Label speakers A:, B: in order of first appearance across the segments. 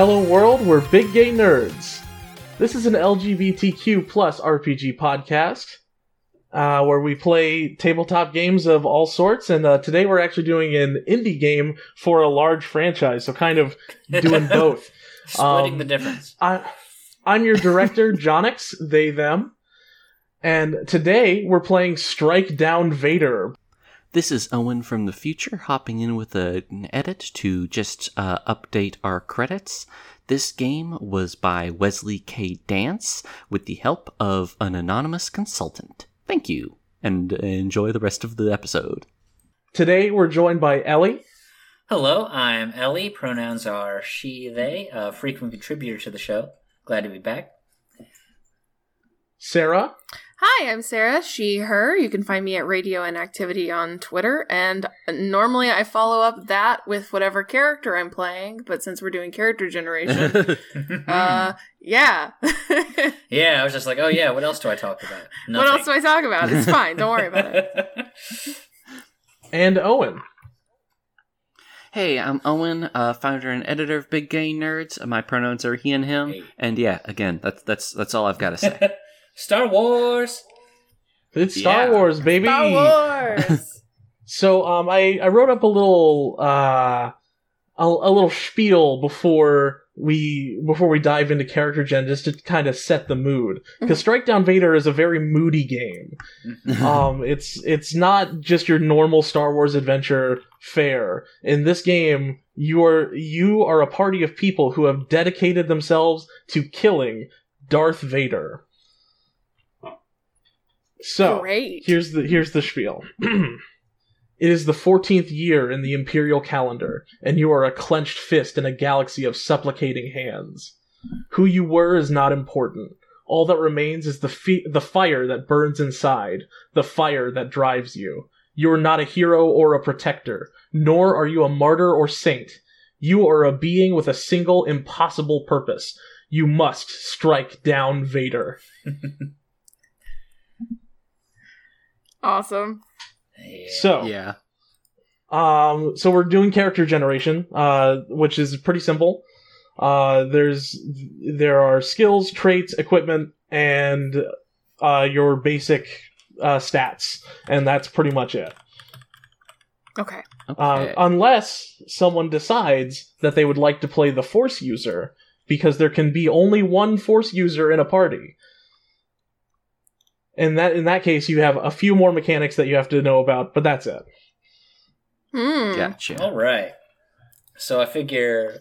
A: Hello world, we're big gay nerds. This is an LGBTQ plus RPG podcast uh, where we play tabletop games of all sorts, and uh, today we're actually doing an indie game for a large franchise, so kind of doing both.
B: Splitting
A: Um,
B: the difference.
A: I, I'm your director, Jonix, they, them, and today we're playing Strike Down Vader.
C: This is Owen from the future, hopping in with a, an edit to just uh, update our credits. This game was by Wesley K. Dance with the help of an anonymous consultant. Thank you, and enjoy the rest of the episode.
A: Today we're joined by Ellie,
B: Hello, I'm Ellie. Pronouns are she, they, a frequent contributor to the show. Glad to be back.
A: Sarah,
D: Hi, I'm Sarah, she, her. You can find me at Radio Inactivity on Twitter, and normally I follow up that with whatever character I'm playing, but since we're doing character generation, uh, yeah.
B: yeah, I was just like, oh yeah, what else do I talk about?
D: what else do I talk about? It's fine, don't worry about it.
A: and Owen.
C: hey, I'm Owen, uh, founder and editor of Big Gay Nerds. My pronouns are he and him,
B: Hey.
C: and yeah, again, that's that's that's all I've got to say.
B: Star Wars.
A: It's Star
C: Yeah.
A: Wars, baby.
D: Star Wars!
A: So um, I I wrote up a little uh a, a little spiel before we before we dive into character gen just to kind of set the mood because Strike Down Vader is a very moody game. um, it's it's not just your normal Star Wars adventure fare. In this game, you are you are a party of people who have dedicated themselves to killing Darth Vader. So
D: Great.
A: Here's the here's the spiel. it is the 14th year in the imperial calendar, and you are a clenched fist in a galaxy of supplicating hands. Who you were is not important. All that remains is the fi- the fire that burns inside, the fire that drives you. You are not a hero or a protector, nor are you a martyr or saint. You are a being with a single impossible purpose. You must strike down Vader.
D: Awesome.
A: So,
C: yeah.
A: Um, so we're doing character generation, uh, which is pretty simple. Uh, there's there are skills, traits, equipment, and uh, your basic uh, stats, and that's pretty much it.
D: Okay.
A: Uh,
C: Okay.
A: unless someone decides that they would like to play the Force user, because there can be only one Force user in a party. And that in that case, you have a few more mechanics that you have to know about, but that's it.
D: Hmm.
C: gotcha.
B: All right. So I figure,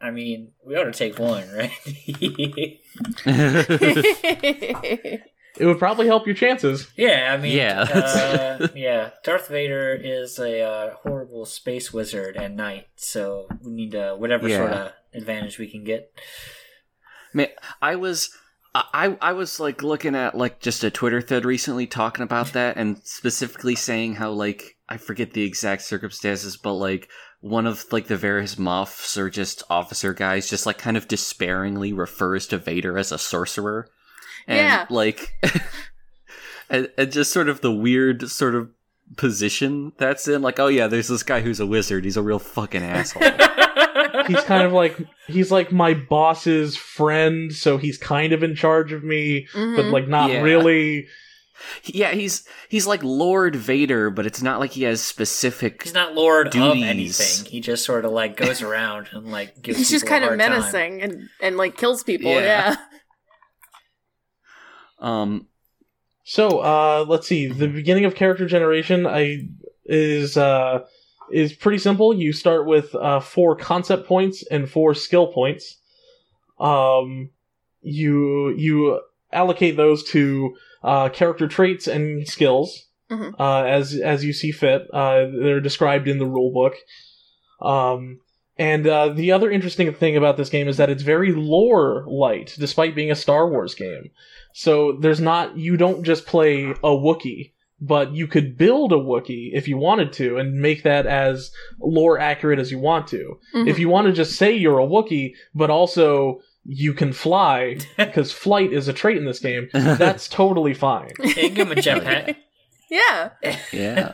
B: I mean, we ought to take one, right?
A: It would probably help your chances.
B: yeah, I mean,
C: Yeah,
B: uh, yeah. Darth Vader is a uh, horrible space wizard at night, so we need uh, whatever
C: Yeah.
B: sort of advantage we can get.
C: Man, I was I I was like looking at like just a Twitter thread recently talking about that and specifically saying how like I forget the exact circumstances, but like one of like the various moffs or just officer guys just like kind of despairingly refers to Vader as a sorcerer. And
D: Yeah.
C: like and, and just sort of the weird sort of position that's in like oh yeah there's this guy who's a wizard he's a real fucking asshole
A: He's kind of like he's like my boss's friend, so he's kind of in charge of me, but
D: Mhm.
A: like not
C: Yeah.
A: really.
C: yeah he's he's like lord vader but it's not like he has specific
B: He's not lord of anything. He just sort of like goes around and like gives.
D: He's just kind of
B: hard time.
D: menacing and, and like kills people.
C: Yeah.
D: Yeah.
C: Um,
A: So, uh, let's see. The beginning of character generation, I is uh is pretty simple. You start with uh four concept points and four skill points. Um, you you allocate those to uh character traits and skills
D: Mhm.
A: uh as as you see fit. Uh, they're described in the rule book. Um. And uh, the other interesting thing about this game is that it's very lore light, despite being a Star Wars game. So there's not you don't just play a Wookiee, but you could build a Wookiee if you wanted to and make that as lore accurate as you want to.
D: Mhm.
A: If you want to just say you're a Wookiee, but also you can fly because flight is a trait in this game, that's totally fine
B: Yeah, give him a jetpack.
D: yeah.
C: yeah.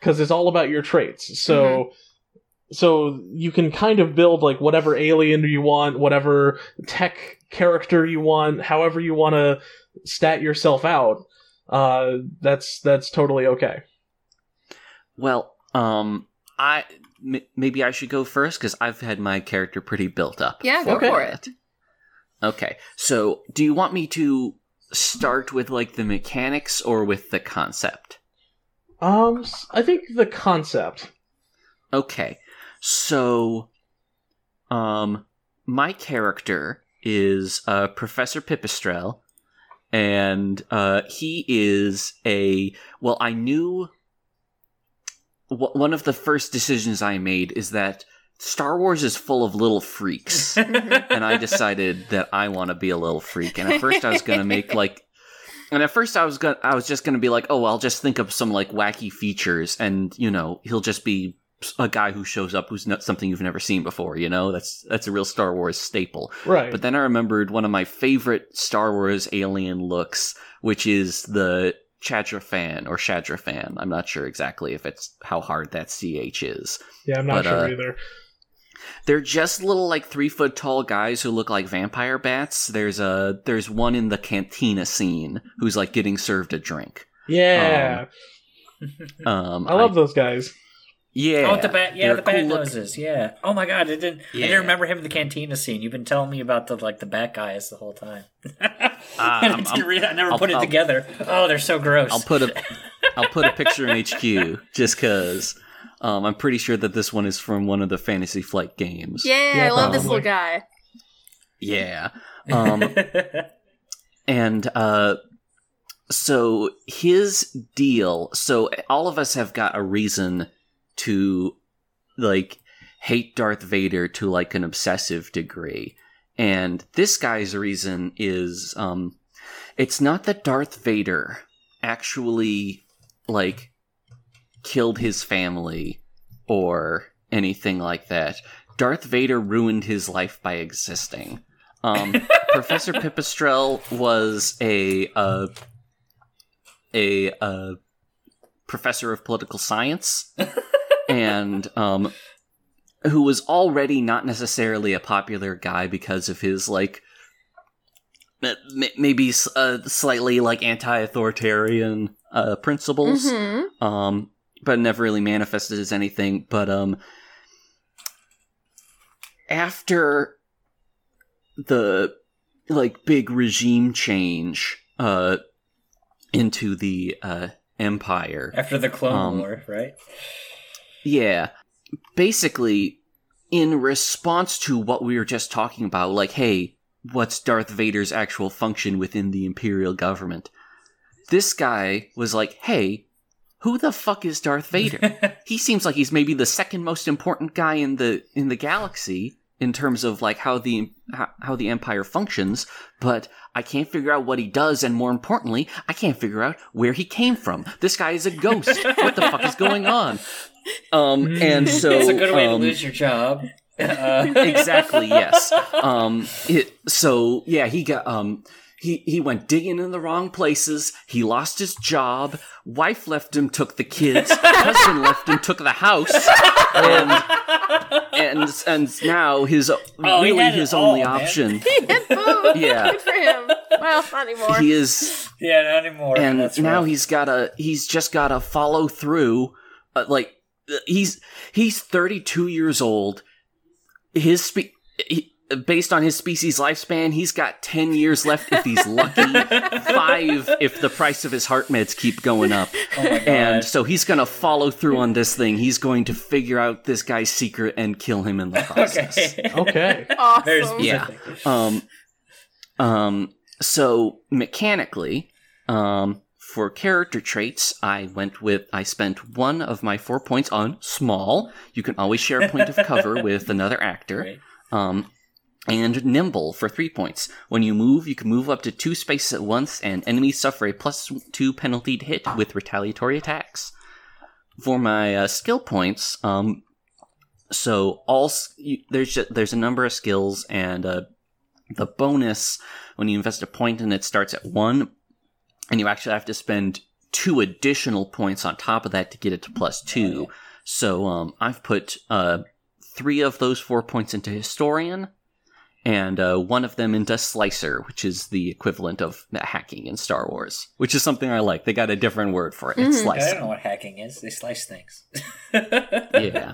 A: because it's all about your traits. So so you can kind of build like whatever alien you want, whatever tech character you want, however you want to stat yourself out. Uh, that's that's totally okay.
C: Well, um, I m- maybe I should go first because I've had my character pretty built up.
D: Yeah, go for it.
C: Okay, so do you want me to start with like the mechanics or with the concept?
A: Um, I think the concept.
C: Okay, so, um, my character is uh, Professor Pipistrel, and uh, he is a well. I knew w- one of the first decisions I made is that Star Wars is full of little freaks. and I decided that I want to be a little freak. And at first, I was gonna make like, and at first, I was gonna, I was just gonna be like, oh, I'll just think of some like wacky features, and you know, he'll just be a guy who shows up who's not something you've never seen before. You know, that's that's a real Star Wars staple.
A: Right.
C: But then I remembered one of my favorite Star Wars alien looks, which is the Chadrafan or Shadrafan. I'm not sure exactly if it's how hard that ch is.
A: yeah, I'm not
C: but,
A: sure
C: uh,
A: either.
C: They're just little like three foot tall guys who look like vampire bats. There's a there's one in the cantina scene who's like getting served a drink.
A: Yeah,
C: Um,
A: I love those guys.
C: Yeah,
B: Oh, the bat, yeah,
C: they're
B: the bat
C: cool look-
B: noses, yeah. Oh my god, I didn't, I didn't remember him in the cantina scene. You've been telling me about the like the bat guys the whole time. And I,
C: I'm- I'm-
B: read, I never
C: I'll-
B: put it
C: I'll-
B: together. Oh, they're so gross.
C: I'll put a I'll put a picture in HQ just because um, I'm pretty sure that this one is from one of the Fantasy Flight games.
D: Yeah,
A: Yeah,
D: I love this little guy.
C: Yeah. Um, and uh, so his deal. So all of us have got a reason to like hate Darth Vader to like an obsessive degree, and this guy's reason is um, it's not that Darth Vader actually like killed his family or anything like that. Darth Vader ruined his life by existing. Um, Professor Pipistrel was a uh, a uh, professor of political science, and um, who was already not necessarily a popular guy because of his like m- m- maybe uh, slightly like anti-authoritarian uh, principles
D: hmm
C: um, but never really manifested as anything. But um, after the like big regime change uh, into the uh, empire,
B: After the Clone
C: Um,
B: War, right?
C: Yeah, basically in response to what we were just talking about, like, hey, what's Darth Vader's actual function within the Imperial government? This guy was like, hey, who the fuck is Darth Vader? he seems like he's maybe the second most important guy in the in the galaxy in terms of like how the how, how the empire functions but i can't figure out what he does and more importantly i can't figure out where he came from this guy is a ghost what the fuck is going on um and so
B: it's a good way to
C: um,
B: lose your job. Uh,
C: exactly yes um it so yeah he got um he he went digging in the wrong places he lost his job wife left him took the kids husband left him took the house and and and now his
B: Oh, he
C: really
B: had
C: his only
B: man.
C: option
D: He had both.
C: Yeah.
D: Good for him. Well, not anymore.
C: he is
B: yeah, not anymore.
C: and
B: That's
C: now
B: rough.
C: he's gotta he's just gotta follow through uh, like he's he's 32 years old his spe- he, based on his species lifespan he's got 10 years left if he's lucky five if the price of his heart meds keep going up
B: Oh my god.
C: and so he's gonna follow through on this thing he's going to figure out this guy's secret and kill him in the process
B: okay.
A: Okay.
D: awesome.
C: Yeah. um um so mechanically um for character traits i went with i spent one of my four points on small you can always share a point of cover with another actor um and nimble for three points. When you move, you can move up to two spaces at once, and enemies suffer a plus two penalty to hit with retaliatory attacks. For my uh, skill points, um, so all you, there's ju- there's a number of skills, and uh, the bonus when you invest a point in it starts at one, and you actually have to spend two additional points on top of that to get it to plus two. So um, I've put uh, three of those four points into historian, and uh, one of them into slicer, which is the equivalent of hacking in Star Wars, which is something I like. They got a different word for it. It's
D: Mhm.
B: I don't know what hacking is. They slice things.
C: yeah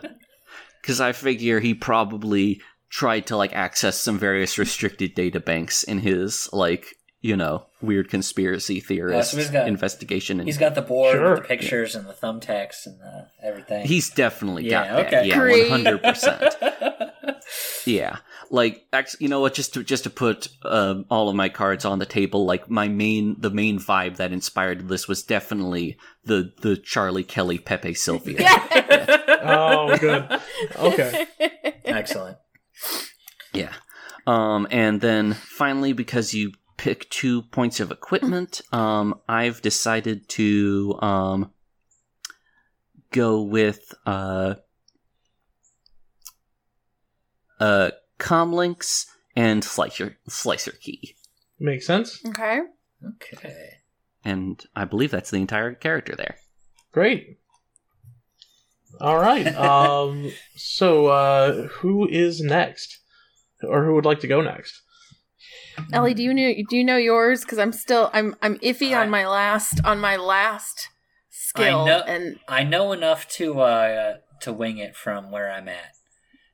C: because i figure he probably tried to like access some various restricted data banks in his like you know weird conspiracy theorist
B: he's got-
C: investigation and
B: He's got the board
A: Sure.
B: with the pictures and the thumbtacks and uh, everything.
C: he's definitely
B: Yeah,
C: got that
B: okay.
C: yeah 100% yeah like actually you know what just to just to put um, all of my cards on the table like my main the main vibe that inspired this was definitely the the charlie kelly pepe silvia
A: Oh, good. Okay.
B: Excellent.
C: Yeah. Um, and then finally, because you pick two points of equipment, um, I've decided to um, go with uh, uh, comlinks and slicer slicer key,
A: Makes sense.
D: Okay.
B: Okay.
C: and I believe that's the entire character there.
A: Great. All right. Um. So, uh, who is next, or who would like to go next?
D: Ellie, do you know do you know yours? Because I'm still I'm I'm iffy
B: I-
D: on my last on my last skill
B: know-
D: and
B: I know enough to uh to wing it from where I'm at.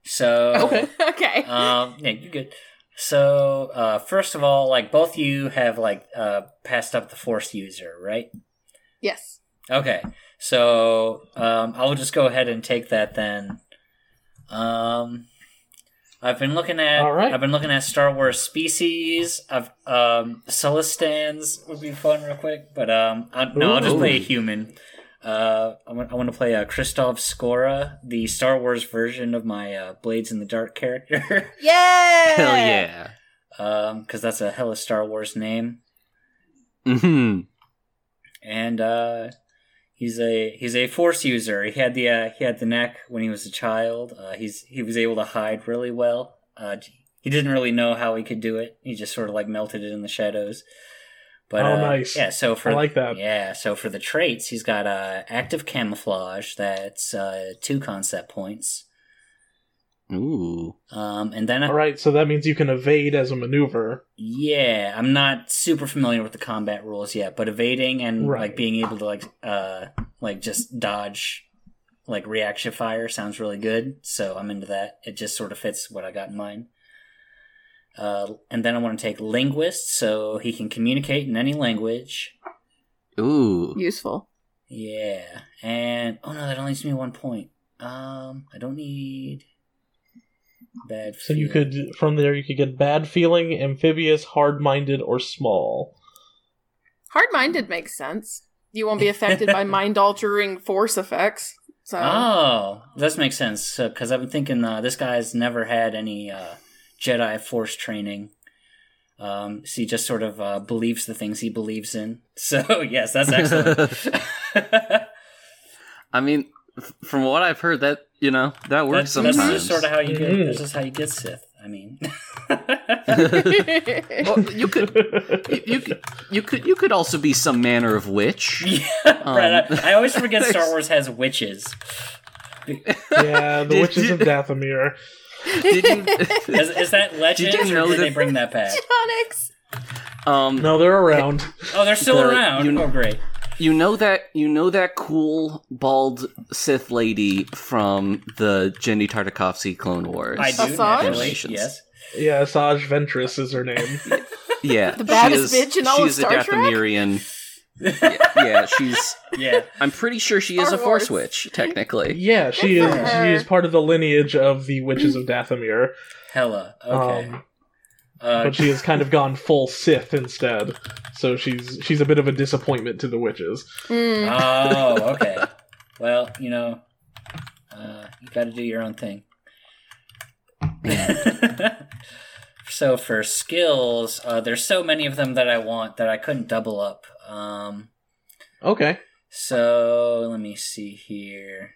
B: So
A: Okay.
D: okay.
B: um yeah, you're good. So uh first of all, like both you have like uh passed up the force user, right?
D: yes.
B: Okay. So um I'll just go ahead and take that then. Um I've been looking at
A: All right.
B: I've been looking at Star Wars species. I've um Celestans would be fun real quick, but um I, no, I'll just play a human. Uh, I want, I want to play uh, Christoph Skora, the Star Wars version of my uh, Blades in the Dark character,
D: Yeah.
C: Hell yeah!
B: um, because that's a hella Star Wars name.
C: hmm
B: and uh, he's a he's a force user. He had the uh, he had the neck when he was a child. Uh, he's he was able to hide really well. Uh, he didn't really know how he could do it. He just sort of like melted it in the shadows. But
A: Oh,
B: uh,
A: nice.
B: Yeah, so for
A: I like that.
B: Yeah, so for the traits, he's got uh, active camouflage. That's uh, two concept points.
C: Ooh.
B: Um, and then
A: All right. So that means you can evade as a maneuver.
B: Yeah, I'm not super familiar with the combat rules yet, but evading and
A: Right.
B: like being able to like uh like just dodge like reaction fire sounds really good. So I'm into that. It just sort of fits what I got in mind. Uh, and then I want to take linguist, so he can communicate in any language.
C: Ooh.
D: Useful.
B: Yeah, and oh no, that only leaves me one point. Um, I don't need bad.
A: So you could from there you could get bad feeling, amphibious, hard-minded, or small.
D: Hard minded makes sense. You won't be affected by mind altering force effects. So
B: Oh, this makes sense. Because I've been thinking uh, this guy's never had any uh, Jedi Force training. Um, so he just sort of uh, believes the things he believes in. So yes, that's excellent.
C: I mean, from what I've heard, that you know that works
B: that's, that's
C: sometimes.
B: just sort of how you get.
A: Mhm.
B: That's just how you get Sith. I mean,
C: well, you could, you, you could, you could, you could also be some manner of witch.
B: yeah, right.
C: Um,
B: I, I always forget Star Wars has witches.
A: yeah, the
C: Did
A: witches
C: you-
A: of Dathomir.
C: Did you?
B: Is, is that legend,
C: Did you know
B: or did
C: that-
B: they bring that back?
D: Onyx.
C: um,
A: No, they're around.
B: Oh, they're still
C: The-
B: around.
C: you-
B: oh, great.
C: You know that you know that cool bald Sith lady from the Genndy Tartakovsky Clone Wars.
B: I do.
D: Asajj?
B: Yes.
A: Yeah, Asajj Ventress is her name.
C: Yeah,
D: The baddest
C: is,
D: bitch in all
C: she
D: of
C: is
D: Star
C: a
D: Trek?
C: Dathomirian. yeah, yeah, she's.
B: Yeah.
C: I'm pretty sure she is
D: Star
C: a Force
D: Wars.
C: witch, technically.
A: Yeah, she
D: Good
A: is.
D: her.
A: She is part of the lineage of the witches of Dathomir.
B: Hella. Okay.
A: Um,
B: uh,
A: but she has kind of gone full Sith instead. So she's she's a bit of a disappointment to the witches.
D: Mm.
B: oh, okay. Well, you know, uh, you got to do your own thing. so for skills, uh, there's so many of them that I want that I couldn't double up. Um,
A: Okay.
B: so let me see here.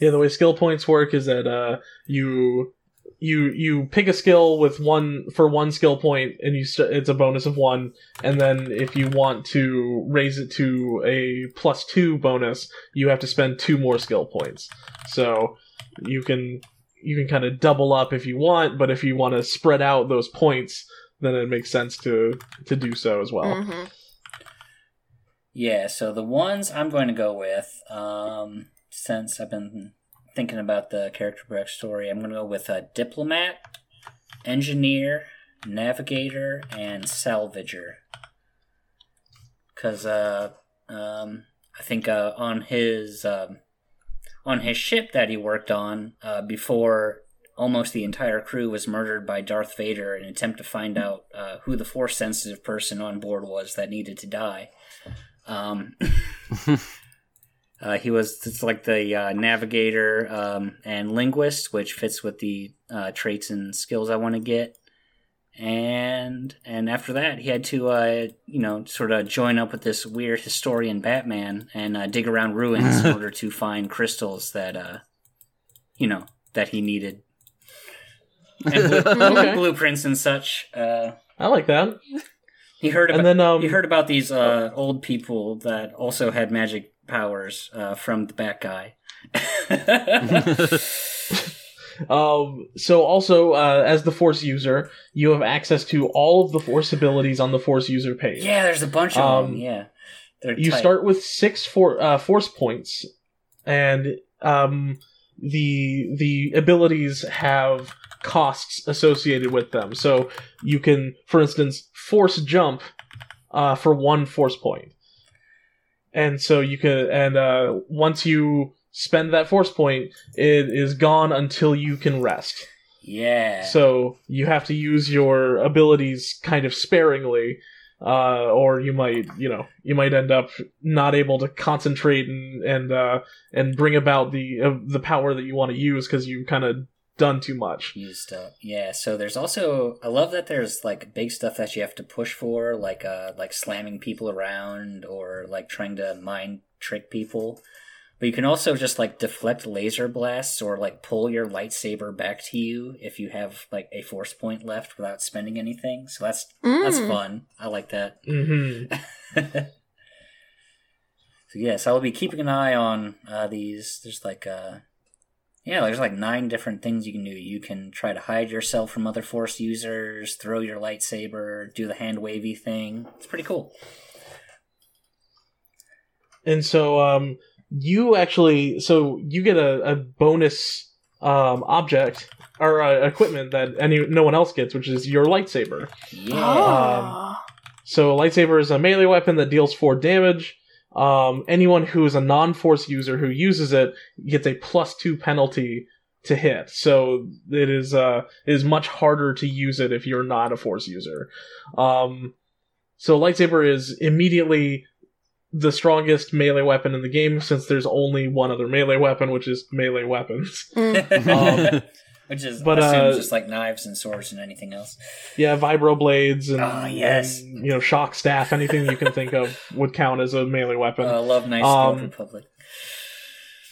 A: Yeah, the way skill points work is that uh, you you you pick a skill with one for one skill point, and you st- it's a bonus of one. And then if you want to raise it to a plus two bonus, you have to spend two more skill points. So you can you can kind of double up if you want, but if you want to spread out those points, then it makes sense to to do so as well.
D: Mhm.
B: Yeah, so the ones I'm going to go with, um, since I've been thinking about the character backstory, I'm going to go with a diplomat, engineer, navigator, and salvager. Because uh, um, I think uh, on his um, on his ship that he worked on uh, before almost the entire crew was murdered by Darth Vader in an attempt to find out uh, who the force sensitive person on board was that needed to die. Um, uh, he was it's like the uh, navigator um, and linguist, which fits with the uh, traits and skills I want to get. And and after that, he had to uh, you know sort of join up with this weird historian Batman and uh, dig around ruins in order to find crystals that uh, you know that he needed. And blue-
A: Okay.
B: blueprints and such. Uh,
A: I like that.
B: he heard about
A: And then um,
B: you heard about these uh, old people that also had magic powers uh, from the Bat Guy.
A: Um, so also, uh, as the Force user, you have access to all of the Force abilities on the Force user page.
B: yeah, there's a bunch of
A: Um,
B: them. Yeah, They're
A: You
B: tight.
A: start with six for, uh, Force points, and um, the the abilities have costs associated with them. So you can, for instance, Force jump uh, for one Force point, and so you can, and uh, once you spend that Force point, it is gone until you can rest.
B: Yeah.
A: So you have to use your abilities kind of sparingly, uh, or you might, you know, you might end up not able to concentrate and and uh, and bring about the uh, the power that you want to use because you've kind of done too much.
B: used up. Yeah, so there's also I love that there's like big stuff that you have to push for, like uh like slamming people around or like trying to mind trick people. But you can also just like deflect laser blasts or like pull your lightsaber back to you if you have like a force point left without spending anything. So that's that's
D: Mm.
B: fun. I like that.
A: Mm-hmm.
B: so yes, I will be keeping an eye on uh, these. There's like uh yeah, there's like nine different things you can do. You can try to hide yourself from other force users, throw your lightsaber, do the hand wavy thing. It's pretty cool.
A: And so um, you actually, so you get a, a bonus um, object or uh, equipment that any no one else gets, which is your lightsaber.
B: Yeah.
D: Oh.
A: So a lightsaber is a melee weapon that deals four damage. Um, anyone who is a non-force user who uses it gets a plus two penalty to hit. So it is uh, it is much harder to use it if you're not a force user. Um, so lightsaber is immediately the strongest melee weapon in the game since there's only one other melee weapon, which is melee weapons.
D: Mm.
A: Um,
B: Which is
A: but, uh,
B: just like knives and swords and anything else.
A: Yeah, vibro blades and,
B: Ah, yes.
A: and, you know shock staff, anything you can think of would count as a melee weapon.
B: Uh, love nice
A: Um,
B: Old Republic.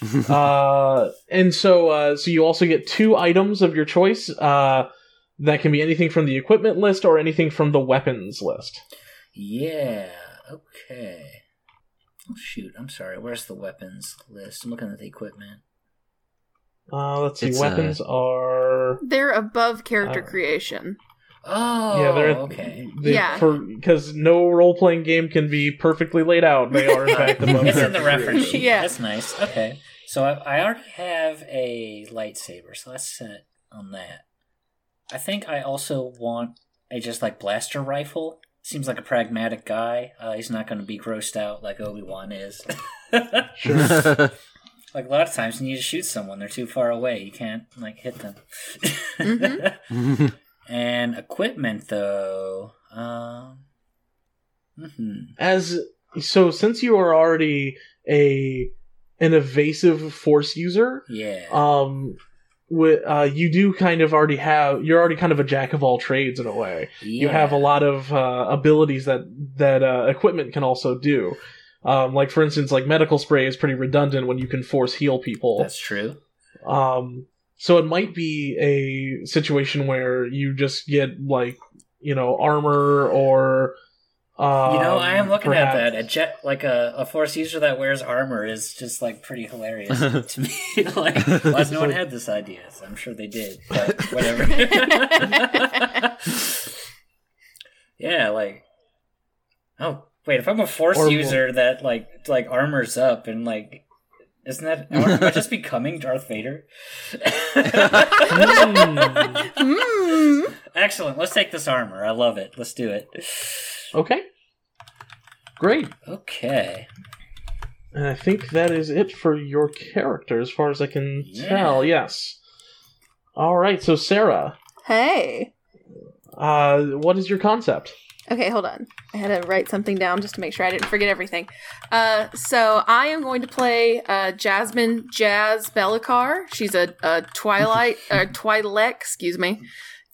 A: uh, and so uh, so you also get two items of your choice. Uh, that can be anything from the equipment list or anything from the weapons list.
B: Yeah. Okay. Oh shoot! I'm sorry. Where's the weapons list? I'm looking at the equipment.
A: Uh, let's see,
C: It's,
A: weapons are
D: They're above character
A: Uh,
D: creation.
B: Oh,
A: yeah, they're
B: okay.
A: they-
D: Yeah.
A: because no role playing game can be perfectly laid out. They are in fact above
B: it's in the
A: character
B: reference sheet.
D: Yeah.
B: That's nice. Okay. So I, I already have a lightsaber, so let's set on that. I think I also want a just like blaster rifle. Seems like a pragmatic guy. Uh, he's not going to be grossed out like Obi Wan is.
A: Sure.
B: like a lot of times, when you need to shoot someone, they're too far away. You can't like hit them.
D: Mhm.
B: and equipment, though. Um. hmm
A: as so since you are already a an evasive force user
B: Yeah.
A: um wi- uh, you do kind of already have you're already kind of a jack of all trades in a way you have a lot of uh, abilities that that uh, equipment can also do um, like for instance like medical spray is pretty redundant when you can force heal people
B: That's true.
A: um, so it might be a situation where you just get like you know armor or Um,
B: You know, I am looking
A: perhaps-
B: at that. A jet, like a, a force user that wears armor, is just like pretty hilarious to me. like, why has no one had this idea? So I'm sure they did, but whatever. yeah, like, oh wait, if I'm a force
A: Or-
B: user that like like armors up and like, isn't that am I just becoming Darth Vader?
D: Hmm.
B: Excellent. Let's take this armor. I love it. Let's do it.
A: Okay. Great.
B: Okay.
A: And I think that is it for your character, as far as I can
B: Yeah.
A: tell. Yes. All right. So, Sarah,
D: Hey.
A: uh, what is your concept?
D: Okay, hold on. I had to write something down just to make sure I didn't forget everything. Uh, so I am going to play uh, Jasmine Jazz Bellicar. She's a, a Twilight, uh, Twi'lek, excuse me,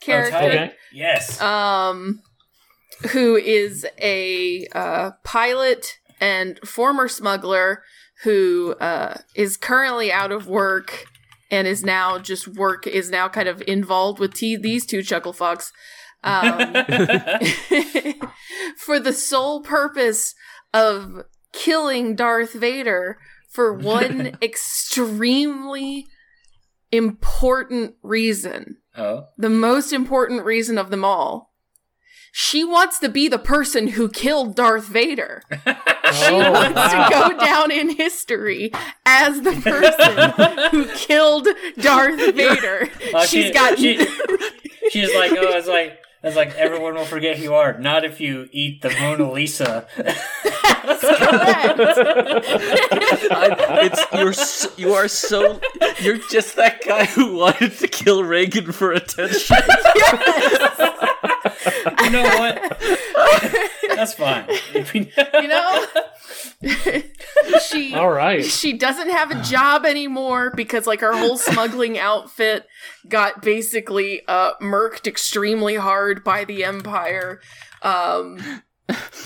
D: character.
A: Okay.
B: Yes.
D: um, who is a uh, pilot and former smuggler who uh, is currently out of work and is now just work is now kind of involved with t- these two chuckle fucks um, for the sole purpose of killing Darth Vader for one extremely important reason
B: oh.
D: the most important reason of them all. She wants to be the person who killed Darth Vader. She
A: Oh,
D: wants
A: wow.
D: to go down in history as the person who killed Darth Vader.
B: Oh,
D: She's
B: she-
D: got
B: she- She's like, oh, it's like, it's like everyone will forget who you are. Not if you eat the Mona Lisa.
D: That's correct.
C: I, it's you're so, you are so you're just that guy who wanted to kill Reagan for attention.
B: you know what? That's fine.
D: you know? she
A: All right.
D: she doesn't have a job anymore because like her whole smuggling outfit got basically uh murked extremely hard by the empire. Um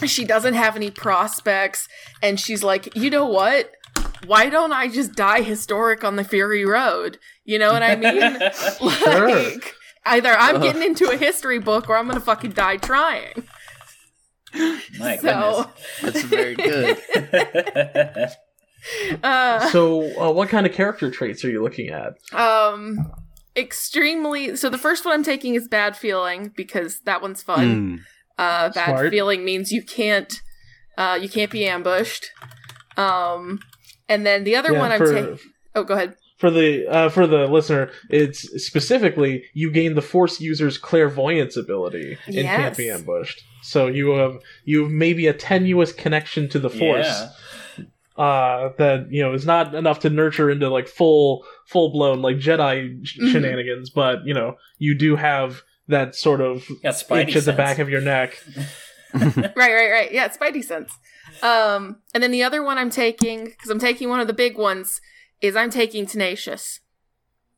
D: she doesn't have any prospects and she's like you know what? Why don't i just die historic on the fury road? You know what i mean? Like either i'm getting into a history book or i'm gonna fucking die trying.
B: My
D: so
C: That's very good.
D: uh
A: So, uh, what kind of character traits are you looking at?
D: Um, extremely. So the first one I'm taking is bad feeling because that one's fun.
C: Mm.
D: Uh, bad
A: Smart.
D: feeling means you can't, uh, you can't be ambushed. Um, and then the other
A: Yeah,
D: one I'm taking. Oh, go ahead.
A: For the uh, for the listener, it's specifically you gain the Force user's clairvoyance ability and can't be ambushed. So you have you have maybe a tenuous connection to the Force.
B: Yeah.
A: Uh, that you know is not enough to nurture into like full full blown like Jedi sh-
D: Mhm.
A: shenanigans, but you know you do have that sort of
B: Got Spidey
A: itch at the back of your neck.
D: right, right, right. Yeah, it's Spidey sense. Um, and then the other one I'm taking because I'm taking one of the big ones is I'm taking Tenacious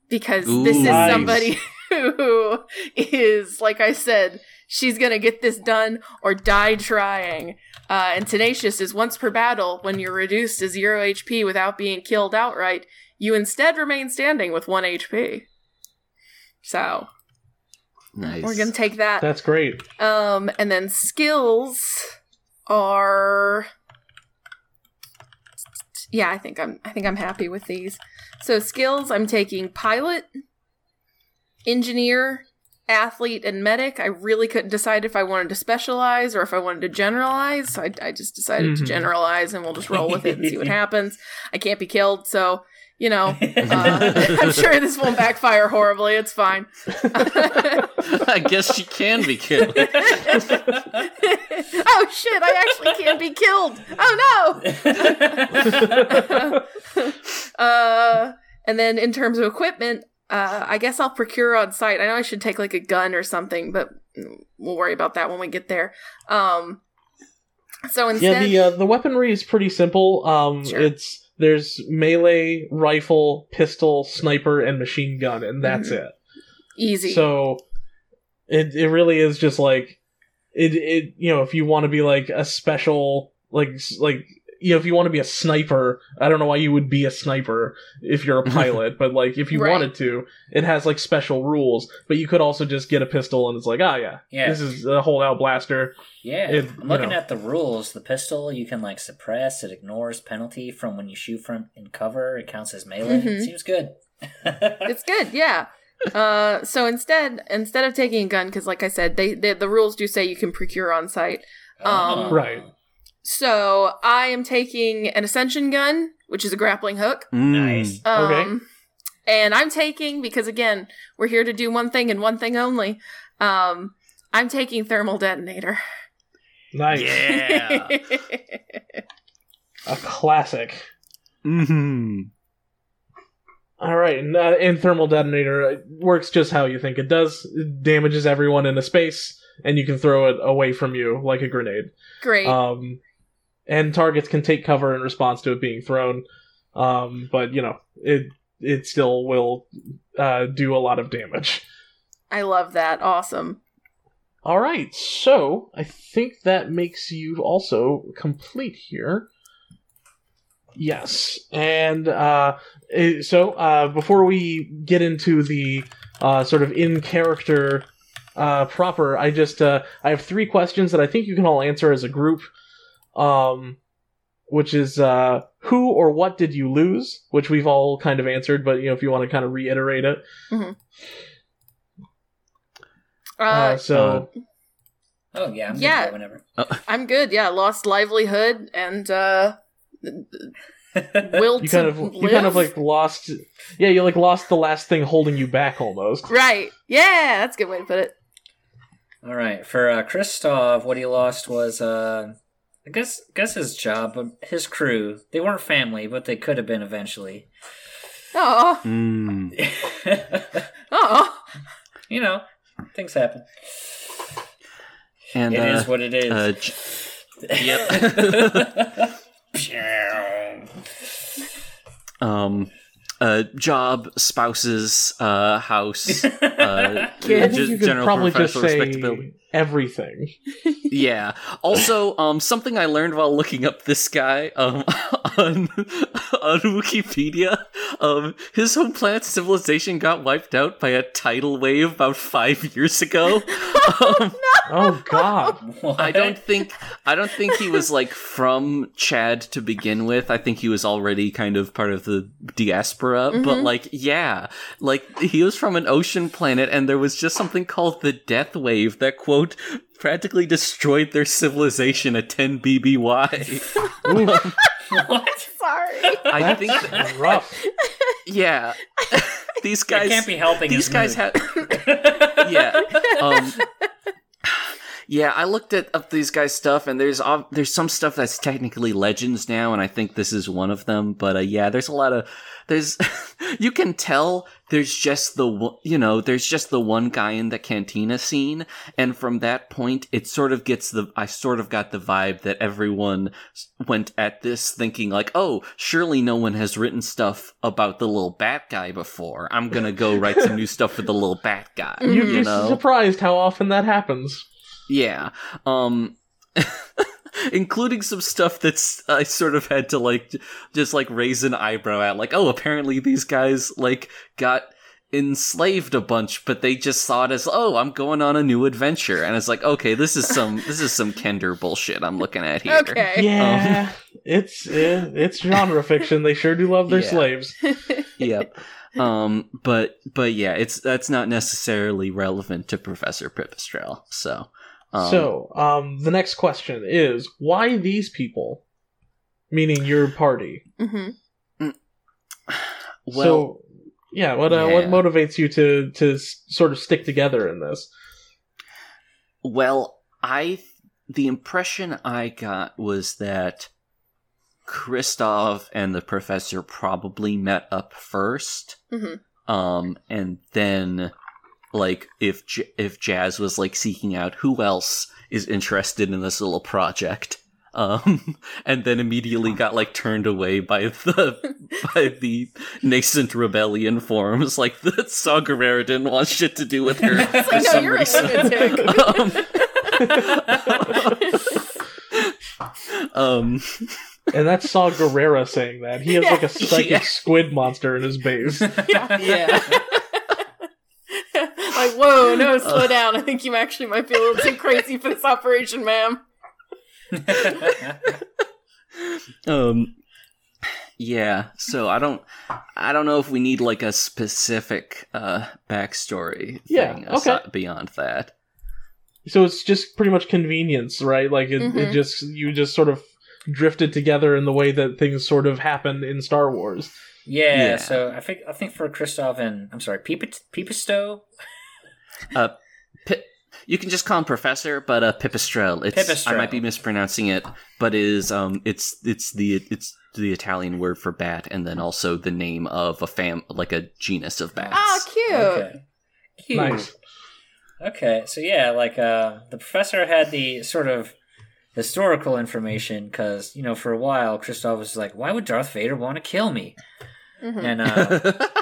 D: because this is
A: Nice.
D: somebody who is like I said, she's gonna get this done or die trying. Uh, and Tenacious is once per battle when you're reduced to zero HP without being killed outright. You instead remain standing with one HP. So
C: Nice.
D: we're gonna take that.
A: That's great.
D: Um, and then skills are yeah, I think I'm I think I'm happy with these. So skills, I'm taking pilot, engineer, athlete, and medic. I really couldn't decide if I wanted to specialize or if I wanted to generalize. So I, I just decided to
A: Mhm.
D: generalize, and we'll just roll with it and see what happens. I can't be killed, so you know, uh, I'm sure this won't backfire horribly. It's fine.
C: I guess she can be killed.
D: oh shit! I actually can't be killed. Oh no! uh, and then in terms of equipment, uh, I guess I'll procure on site. I know I should take like a gun or something, but we'll worry about that when we get there. Um, so
A: Yeah, the uh, the weaponry is pretty simple. Um,
D: Sure.
A: it's there's melee, rifle, pistol, sniper, and machine gun, and that's
D: Mhm.
A: it.
D: easy.
A: So it it really is just like it it you know if you want to be like a special like like you know, if you want to be a sniper, I don't know why you would be a sniper if you're a pilot, but like if you
D: Right.
A: wanted to, it has like special rules. But you could also just get a pistol and it's like, ah, yeah,
B: Yeah.
A: this is a holdout blaster.
B: Yeah,
A: It-
B: I'm looking
A: know.
B: at the rules. The pistol you can like suppress. It ignores penalty from when you shoot from in cover. It counts as melee.
D: Mhm.
B: Seems good.
D: It's good, yeah. Uh, so instead, instead of taking a gun, because like I said, they, they the rules do say you can procure on site. Um,
B: Oh.
A: Right.
D: So I am taking an ascension gun, which is a grappling hook.
C: Mm.
B: Nice.
D: Um,
A: Okay.
D: And I'm taking because again, we're here to do one thing and one thing only. Um, I'm taking thermal detonator.
A: Nice,
C: Yeah.
A: a classic.
C: hmm
A: All right, and, uh, and thermal detonator uh, works just how you think it does. It damages everyone in a space, and you can throw it away from you like a grenade.
D: Great.
A: Um, and targets can take cover in response to it being thrown. Um, but you know, it it still will uh, do a lot of damage.
D: I love that. Awesome.
A: All right, so I think that makes you also complete here. Yes, and uh, eh, so uh, before we get into the uh, sort of in character uh, proper, I just uh, I have three questions that I think you can all answer as a group. Um, which is uh, who or what did you lose? Which we've all kind of answered, but you know if you want to kind of reiterate it.
D: Uh,
A: Uh, so
B: Oh yeah, I'm
D: Yeah.
B: yeah. Good whenever.
D: I'm good. Yeah, lost livelihood and uh, will
A: you
D: to
A: kind of
D: live.
A: you kind of like lost yeah you like lost the last thing holding you back almost
D: right. Yeah, that's a good way to put it.
B: All right, for uh, Christoph, what he lost was, uh, I guess, guess his job, but his crew. They weren't family, but they could have been eventually.
D: Oh,
C: Mm.
D: oh.
B: you know, things happen.
C: And
B: It
C: uh,
B: is what it is.
C: uh, j-
B: yep.
C: um, uh, job, spouses, uh, house, uh,
D: Kid.
A: I think
C: just
A: you could
C: general
A: probably just
C: professional
A: say
C: respectability.
A: everything
C: Yeah. Also, um, something I learned while looking up this guy um, on on Wikipedia, um, his home planet civilization got wiped out by a tidal wave about five years ago. um,
A: oh god
B: What?
C: I don't think I don't think he was like from Chad to begin with. I think he was already kind of part of the diaspora. But
D: Mhm.
C: like, yeah, like he was from an ocean planet, and there was just something called the Death Wave that quote practically destroyed their civilization at 10 BBY.
A: Oof,
B: What?
D: Sorry.
C: I think,
A: that's rough
C: yeah, these
B: I
C: guys
B: can't be helping
C: These guys have yeah. Um, yeah, I looked at up these guys' stuff, and there's ob- there's some stuff that's technically legends now, and I think this is one of them. But uh, yeah, there's a lot of there's you can tell there's just the one- you know there's just the one guy in the cantina scene, and from that point, it sort of gets the I sort of got the vibe that everyone went at this thinking like, oh, surely no one has written stuff about the little bat guy before. I'm gonna go write some new stuff for the little bat guy.
A: You'd
C: You
A: be
C: know,
A: surprised how often that happens
C: yeah. Um including some stuff that's I sort of had to like just like raise an eyebrow at like oh apparently these guys like got enslaved a bunch but they just saw it as oh I'm going on a new adventure and it's like okay this is some this is some Kender bullshit I'm looking at here.
D: Okay.
A: yeah it's eh, it's genre fiction they sure do love their
C: Yeah.
A: slaves
C: yep. Um but but yeah, it's that's not necessarily relevant to Professor Pipistrel. So um,
A: so um the next question is why these people? Meaning your party.
D: Hmm
C: well
A: so yeah what uh, what motivates you to to s- sort of stick together in this?
C: Well, I the impression I got was that Kristoff and the professor probably met up 1st
D: Mhm.
C: Um, and then like if J- if Jazz was like seeking out who else is interested in this little project. Um, and then immediately got like turned away by the by the nascent rebellion forms. Like the Saw Gerrera didn't want shit to do with her
B: It's
C: for
B: like,
D: no,
C: some
D: you're a
C: reason.
D: lunatic.
C: um, um
A: and that's Saw Gerrera saying that. He has like a psychic
C: Yeah.
A: squid monster in his base.
D: yeah.
C: Yeah.
D: Like, whoa, no, slow down. I think you actually might be a little too crazy for this operation, ma'am.
C: um yeah so i don't i don't know if we need like a specific uh backstory
A: Yeah,
C: thing
A: okay.
C: aside- beyond that
A: So it's just pretty much convenience, right? Like it, it
D: Mhm.
A: just you just sort of drifted together in the way that things sort of happen in Star Wars.
B: yeah,
C: Yeah.
B: So I think I think for Christoph and I'm sorry, Peep- Peepisto.
C: Uh Pi- you can just call him professor but uh pipistrel it's i might be mispronouncing it but it is um it's it's the it's the italian word for bat and then also the name of a fam like a genus of bats
D: Oh, cute.
B: Okay. Cute.
A: Nice.
B: Okay, so yeah, like uh, the professor had the sort of historical information because you know for a while Christoph was like, "Why would Darth Vader want to kill me?"
D: Mhm.
B: And uh,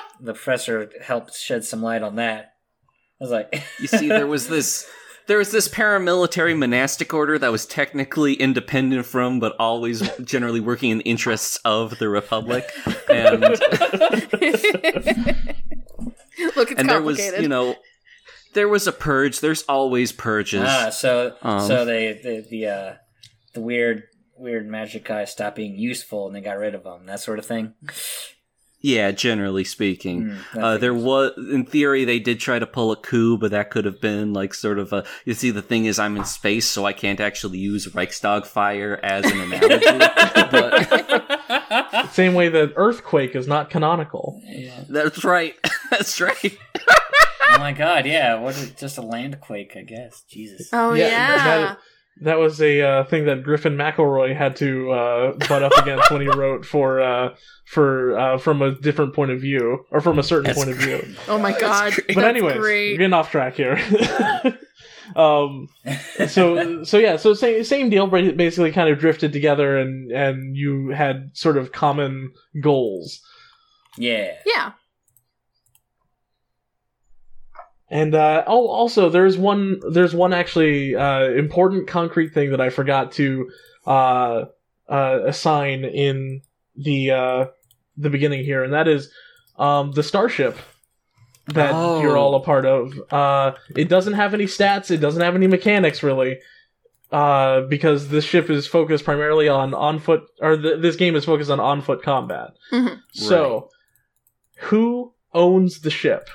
B: the professor helped shed some light on that. I was like,
C: You see, there was this there was this paramilitary monastic order that was technically independent from, but always generally working in the interests of the Republic. And
D: Look, it's
C: and there was you know there was a purge. There's always purges.
B: ah, so
C: Um,
B: so they the the uh, the weird weird magic guy stopped being useful and they got rid of him, that sort of thing.
C: Yeah, generally speaking.
B: Mm,
C: Uh, there was, in theory, they did try to pull a coup, but that could have been like sort of a. You see, the thing is, I'm in space, so I can't actually use Reichstag fire as an analogy. but
A: Same way that Earthquake is not canonical.
B: Yeah.
C: that's right. that's right.
B: Oh my god, yeah. What is just a landquake, I guess. Jesus.
D: oh
A: Yeah,
D: yeah,
A: that- That was a uh, thing that Griffin McElroy had to uh, butt up against when he wrote for uh, for uh, from a different point of view or from a certain
C: That's
A: point of view.
D: oh my god.
C: great.
A: But
D: That's
A: anyways, we're
D: great.
A: getting off track here. um, so so yeah, so same same deal. Basically, kind of drifted together, and and you had sort of common goals.
B: Yeah.
D: Yeah.
A: And uh, oh, also there's one there's one actually uh, important concrete thing that I forgot to uh, uh, assign in the uh, the beginning here, and that is um, the starship that
C: Oh.
A: you're all a part of. Uh, it doesn't have any stats. It doesn't have any mechanics really. Uh, because this ship is focused primarily on on foot, or th- this game is focused on on foot combat.
D: Mhm.
A: So, who owns the ship?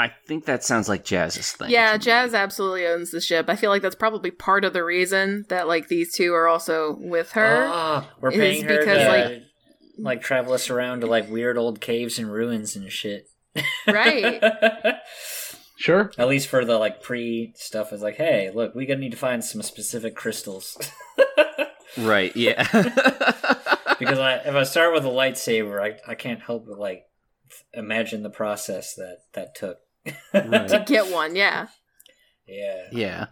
C: I think that sounds like Jazz's thing.
D: Yeah, Jazz absolutely owns the ship. I feel like that's probably part of the reason that like these two are also with her.
B: Ah, we're paying her
D: because,
B: to,
D: like-
B: like travel us around to like weird old caves and ruins and shit.
D: Right.
A: Sure.
B: At least for the like pre stuff is like, hey, look, we gonna need to find some specific crystals.
C: Right, yeah.
B: because I, if I start with a lightsaber, I, I can't help but like imagine the process that that took.
C: Right.
D: to get one, yeah.
B: Yeah.
C: yeah.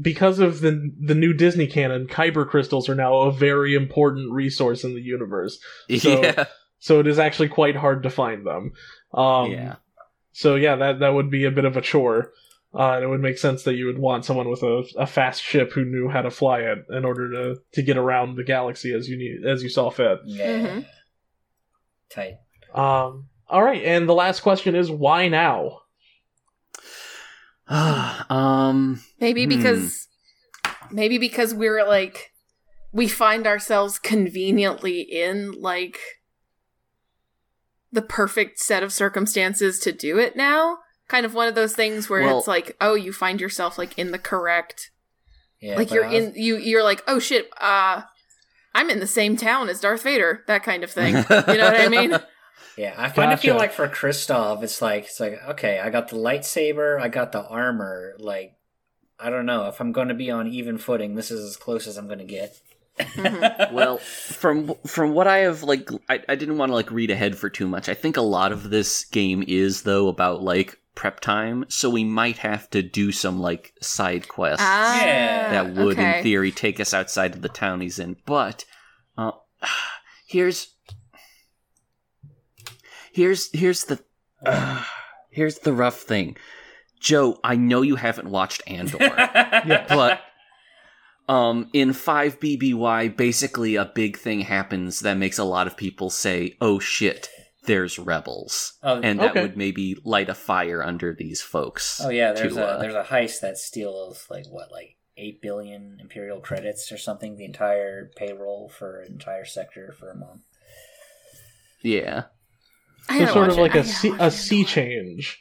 A: because of the the new Disney canon, kyber crystals are now a very important resource in the universe. So-
C: yeah.
A: So it is actually quite hard to find them. Um,
C: yeah.
A: So yeah, that that would be a bit of a chore. Uh, and it would make sense that you would want someone with a, a fast ship who knew how to fly it in order to, to get around the galaxy as you need as you saw fit.
B: Yeah.
D: Mhm.
B: Tight.
A: Um, all right, and the last question is why now?
C: um
D: Maybe
C: Hmm.
D: because maybe because we're like we find ourselves conveniently in like the perfect set of circumstances to do it now. Kind of one of those things where
C: Well-
D: it's like, oh, you find yourself like in the correct
B: Yeah.
D: like you're
B: was-
D: in you you're like, oh shit, uh I'm in the same town as Darth Vader, that kind of thing. You know what I mean?
B: Yeah, I kind of feel like for Kristoff, it's like it's like okay, I got the lightsaber, I got the armor. Like, I don't know if I'm going to be on even footing. This is as close as I'm going to get.
D: Mhm.
C: well from from what i have like I, I didn't want to like read ahead for too much i think a lot of this game is though about like prep time so we might have to do some like side quests
D: Ah,
B: Yeah,
C: that would
D: okay.
C: in theory take us outside of the town he's in but uh, here's here's here's the uh, here's the rough thing joe i know you haven't watched andor
A: Yeah.
C: but um, in 5 BBY, basically a big thing happens that makes a lot of people say, oh shit, there's rebels.
B: Oh,
C: And that
A: Okay.
C: would maybe light a fire under these folks.
B: oh yeah, there's
C: to,
B: a
C: uh,
B: there's a heist that steals like what like eight billion imperial credits or something, the entire payroll for an entire sector for a month.
C: Yeah.
D: I
A: So sort of like
D: I
A: a
D: gotta
A: sea, a sea change.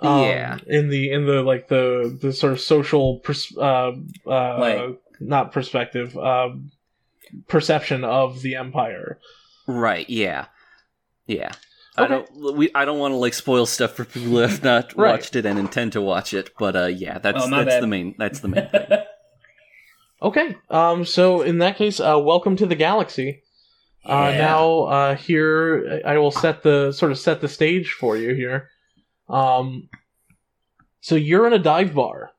A: um,
C: Yeah.
A: In the in the like the the sort of social pers- uh, uh,
B: Like-
A: not perspective um, perception of the empire.
C: Right, yeah. Yeah. I don't we I don't want to like spoil stuff for people who have not
A: Right.
C: watched it and intend to watch it, but uh yeah, that's
B: Oh,
C: that's
B: bad.
C: the main that's the main thing.
A: Okay. Um. So in that case, uh, welcome to the galaxy. Uh,
B: Yeah.
A: now, uh, here I will set the sort of set the stage for you here. Um. So you're in a dive bar,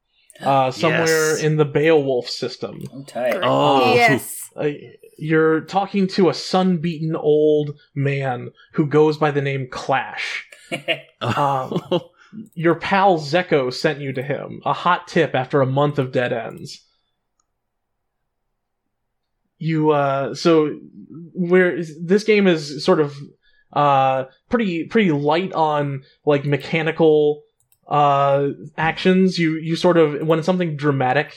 A: uh, somewhere
C: Yes.
A: in the Beowulf system.
B: I'm tight.
C: Oh.
D: yes.
A: Uh, you're talking to a sun-beaten old man who goes by the name Clash. Um, your pal Zeko sent you to him, a hot tip after a month of dead ends. You uh so where this game is sort of uh pretty pretty light on like mechanical uh actions. You you sort of when something dramatic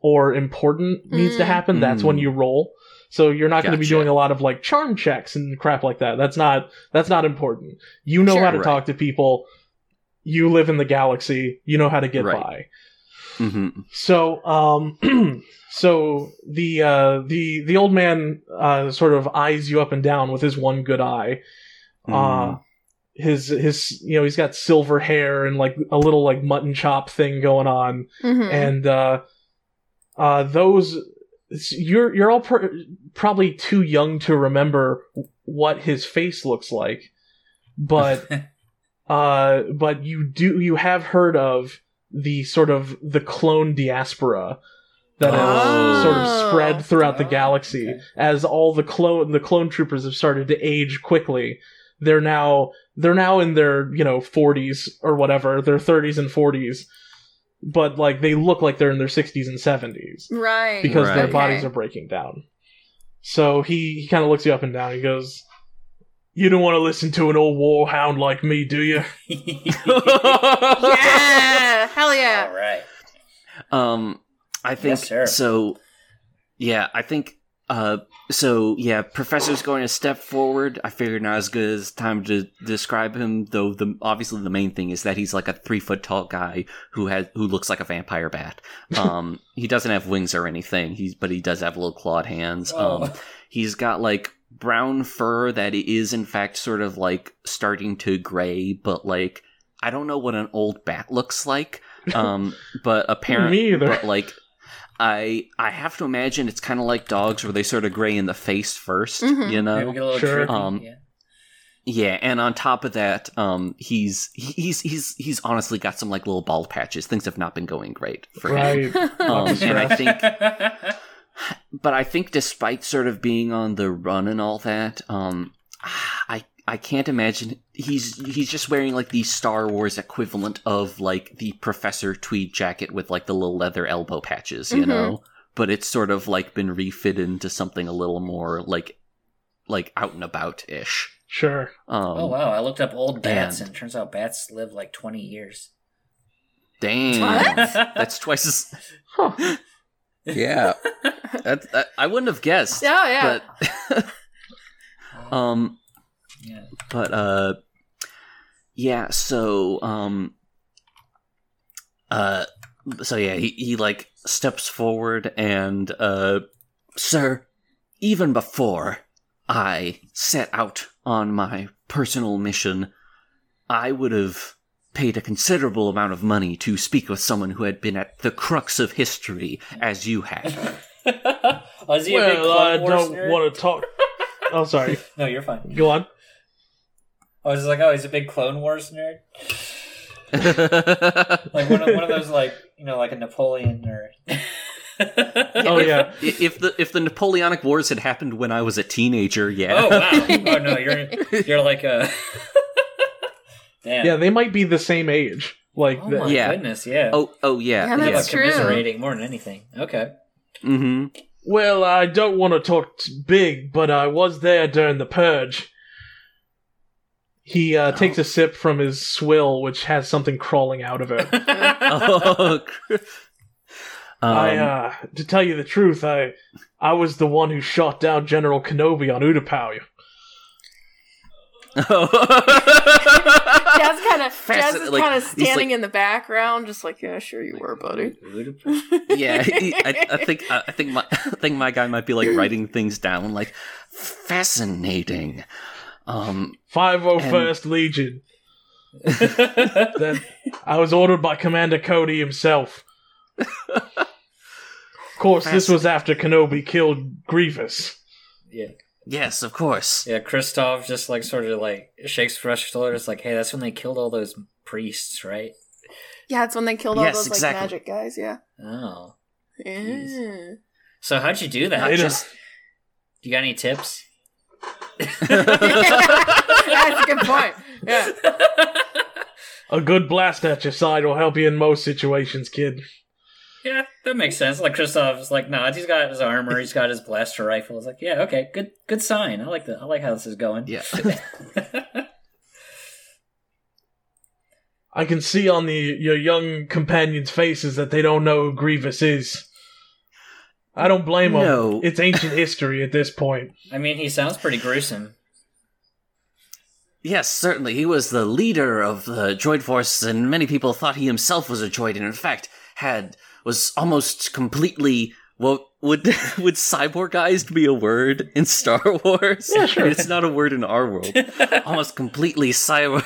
A: or important needs to
D: Mm.
A: happen, that's when
C: Mm.
A: you roll. So you're not going to be doing a lot of like charm checks and crap like that. That's not that's not important. You know how to
C: Sure.
A: talk to people. You live in the galaxy. You know how to get
C: Right.
A: by.
C: hmm
A: So, um, so the uh, the the old man uh, sort of eyes you up and down with his one good eye. Uh, his his you know he's got silver hair and like a little like mutton chop thing going on,
D: Mhm.
A: and uh, uh, those you're you're all pr- probably too young to remember what his face looks like, but uh, but you do you have heard of the sort of the clone diaspora that has
C: Oh.
A: sort of spread throughout the
B: Oh,
A: galaxy
B: okay.
A: as all the clone the clone troopers have started to age quickly. They're now they're now in their you know 40s or whatever, their 30s and 40s, but like they look like they're in their 60s and 70s
D: right.
A: because their
C: Right.
A: bodies are breaking down. So he, he kind of looks you up and down. He goes, "You don't want to listen to an old warhound like me, do you?"
D: Yeah. Hell yeah.
B: All right.
C: Um, I think
B: Yes,
C: so. Yeah, I think. Uh, so yeah, professor's going a step forward. I figured now is good as time to describe him. Though the obviously the main thing is that he's like a three foot tall guy who has who looks like a vampire bat. Um, he doesn't have wings or anything. He's but he does have little clawed hands. Um,
B: Oh.
C: he's got like brown fur that is in fact sort of like starting to gray, but like I don't know what an old bat looks like. Um, but apparently, but like I I have to imagine it's kind of like dogs where they sort of gray in the face 1st
D: Mhm.
C: you know.
B: Maybe get a little
A: Sure.
B: trippy.
C: Um,
B: yeah.
C: Yeah, and on top of that, um, he's he's he's he's honestly got some like little bald patches. Things have not been going great for him. Um, and I think, but I think despite sort of being on the run and all that, um, I I can't imagine he's he's just wearing like the Star Wars equivalent of like the Professor tweed jacket with like the little leather elbow patches, you
D: Mhm.
C: know. But it's sort of like been refitted into something a little more like like out and about ish.
A: Sure.
C: Um,
B: oh wow! I looked up old bats,
C: and-
B: and it turns out bats live like twenty years.
C: Damn,
D: What?
C: that's twice as
A: Huh.
C: yeah. that, that I wouldn't have guessed.
D: Oh yeah.
C: But um,
B: yeah.
C: but uh, yeah. So um, uh, so yeah, he he like steps forward and uh, sir, even before I set out on my personal mission, I would have paid a considerable amount of money to speak with someone who had been at the crux of history as you had.
B: oh, is he a big
A: Well, I don't want to talk. Oh, sorry.
B: No, you're fine.
A: Go on.
B: I was like, oh, he's a big Clone Wars nerd. Like one of, one of those, like you know, like a Napoleon nerd.
A: Oh yeah.
C: I- if the if the Napoleonic Wars had happened when I was a teenager, yeah.
B: Oh wow! Oh no, you're you're like a. Damn.
A: Yeah, they might be the same age. Like,
B: Oh
A: the-
B: my
C: Yeah.
B: goodness! Yeah.
C: Oh, oh yeah.
D: Yeah,
B: You're,
D: that's
B: like
D: true.
B: commiserating more than anything. Okay.
C: Mm-hmm.
A: Well, I don't want to talk t- big, but I was there during the purge. He uh,
C: Oh.
A: takes a sip from his swill, which has something crawling out of it.
C: oh, cr-
A: I,
C: Um,
A: uh, to tell you the truth, I, I was the one who shot down General Kenobi on Utapau.
D: Jazz kind of Jazz is
C: like,
D: kind of standing
C: like-
D: in the background, just like yeah, sure you were, buddy.
C: yeah, he- I, I think I think my I think my guy might be like writing things down, like fascinating. Um,
A: 501st Legion. Then I was ordered by Commander Cody himself. of course, this was after Kenobi killed Grievous.
B: yeah.
C: yes, of course.
B: Yeah, Kristoff just like sort of like shakes fresh shoulders, like, "Hey, that's when they killed all those priests, right?"
D: Yeah, it's when they killed all
C: Yes,
D: those like magic guys. Yeah.
B: Oh,
D: Yeah.
B: so how'd you do that?
C: Not
A: Later.
C: just
B: You got any tips?
D: That's a good point. Yeah.
A: A good blast at your side will help you in most situations, kid.
B: yeah, that makes sense. Like Kristoff's like, nah, he's got his armor, he's got his blaster rifle. It's like, yeah, okay, good, good sign. I like that. I like how this is going.
C: yeah.
A: I can see on the your young companions' faces that they don't know who Grievous is. I don't blame them.
C: No.
A: It's ancient history at this point.
B: I mean, he sounds pretty gruesome.
C: Yes, certainly. He was the leader of the droid force, and many people thought he himself was a droid, and in fact had was almost completely. Well, would would cyborgized be a word in Star Wars?
A: Yeah, sure.
C: It's not a word in our world. almost completely cyber.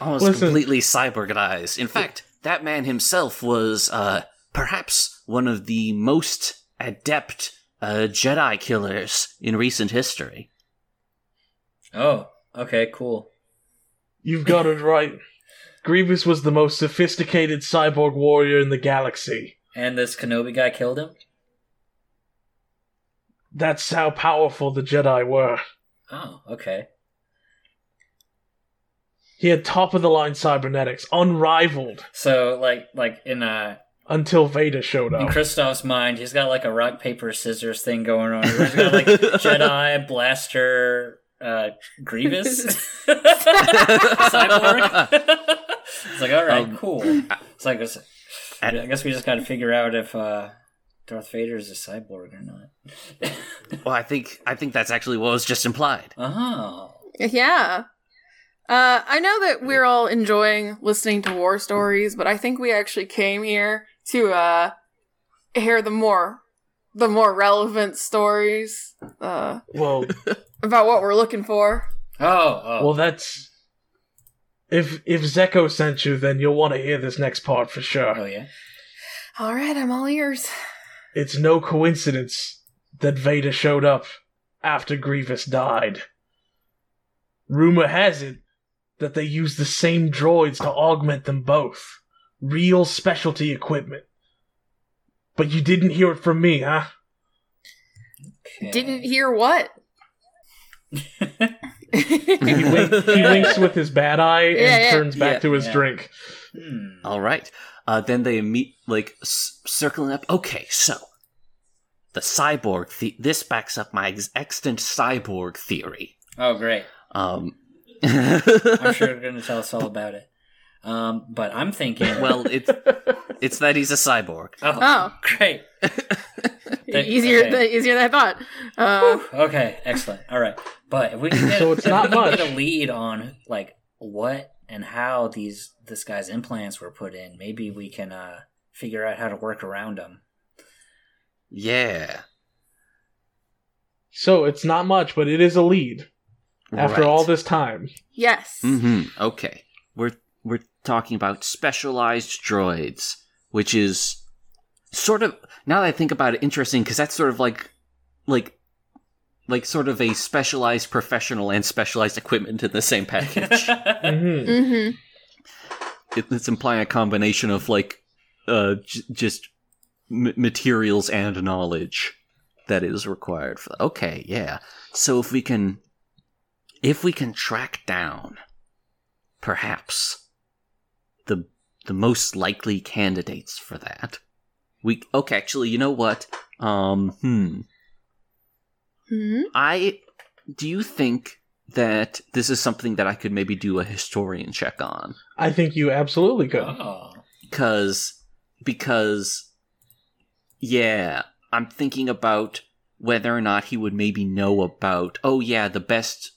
C: almost
A: Listen.
C: completely cyborgized. In fact, that man himself was uh, perhaps one of the most adept uh, Jedi killers in recent history.
B: Oh, okay, cool.
A: You've got it right. Grievous was the most sophisticated cyborg warrior in the galaxy.
B: And this Kenobi guy killed him.
A: That's how powerful the Jedi were.
B: Oh, okay.
A: He had top of the line cybernetics, unrivaled,
B: So, like, like in uh,
A: until Vader showed up.
B: in
A: up.
B: Kristoff's mind, he's got like a rock paper scissors thing going on. He's got like Jedi blaster, uh, Grievous, cyborg. it's like, all right,
C: Um,
B: cool. It's like, it's- I guess we just got to figure out if uh, Darth Vader is a cyborg or not.
C: Well, I think I think that's actually what was just implied.
B: oh,
D: Yeah. Uh, I know that we're all enjoying listening to war stories, but I think we actually came here to uh, hear the more the more relevant stories uh,
A: Well,
D: about what we're looking for.
B: oh, oh.
A: well, that's if if Zeko sent you, then you'll want to hear this next part for sure.
B: oh yeah.
D: All right, I'm all ears.
A: It's no coincidence that Vader showed up after Grievous died. Rumor has it that they used the same droids to augment them both. Real specialty equipment. But you didn't hear it from me, huh?
B: Okay.
D: Didn't hear what?
A: He, wink, he winks with his bad eye and
D: Yeah, yeah.
A: turns back
C: Yeah.
A: to his
B: Yeah.
A: drink.
B: Hmm.
C: All right. Uh, then they meet like s- circling up. Okay, so the cyborg. The- this backs up my ex- extant cyborg theory.
B: Oh, great.
C: Um,
B: I'm sure you're going to tell us all about it. Um, but I'm thinking.
C: well, it's it's that he's a cyborg.
B: oh,
D: Oh.
B: great. Thank-
D: easier
B: okay.
D: than easier than I thought. Uh,
B: Okay, excellent. All right, but if we can get,
A: So it's not much.
B: get a lead on like what and how these this guy's implants were put in, maybe we can uh, figure out how to work around them.
C: Yeah.
A: So it's not much, but it is a lead after
C: Right.
A: all this time.
D: yes.
C: Mm-hmm. Okay. We're we're talking about specialized droids, which is sort of now that I think about it, interesting because that's sort of like like like sort of a specialized professional and specialized equipment in the same package.
A: hmm
D: Mm-hmm.
C: it, it's implying a combination of like uh j- just m- materials and knowledge that is required for okay yeah so if we can if we can track down perhaps the the most likely candidates for that We okay. Actually, you know what? Um, hmm.
D: Hmm?
C: I do you think that this is something that I could maybe do a historian check on?
A: I think you absolutely could.
B: Oh.
C: Because because yeah, I'm thinking about whether or not he would maybe know about oh yeah, the best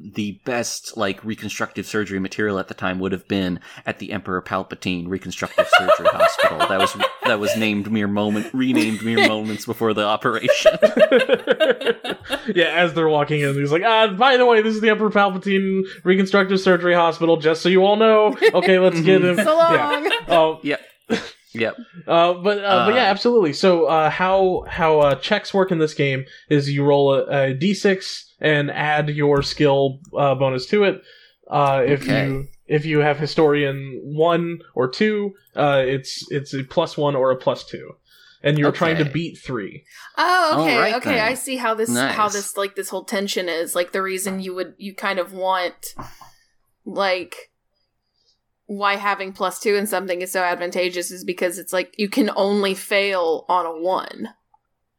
C: the best like reconstructive surgery material at the time would have been at the Emperor Palpatine Reconstructive Surgery Hospital. That was that was named mere moment renamed mere moments before the operation.
A: yeah, as they're walking in, he's like, "Ah, by the way, this is the Emperor Palpatine Reconstructive Surgery Hospital. Just so you all know. Okay, let's get him."
D: So long.
A: Oh,
C: yep.
A: Uh, but uh, but yeah,
C: Uh,
A: absolutely. So uh, how how uh, checks work in this game is you roll a, a d6 and add your skill uh, bonus to it. Uh, if
C: Okay.
A: you if you have historian one or two, uh, it's it's a plus one or a plus two, and you're trying to beat three.
D: Oh, okay,
C: Alright
D: okay.
C: then.
D: I see how this how this like this whole tension is. Like the reason you would you kind of want like why having plus two in something is so advantageous is because it's like you can only fail on a one.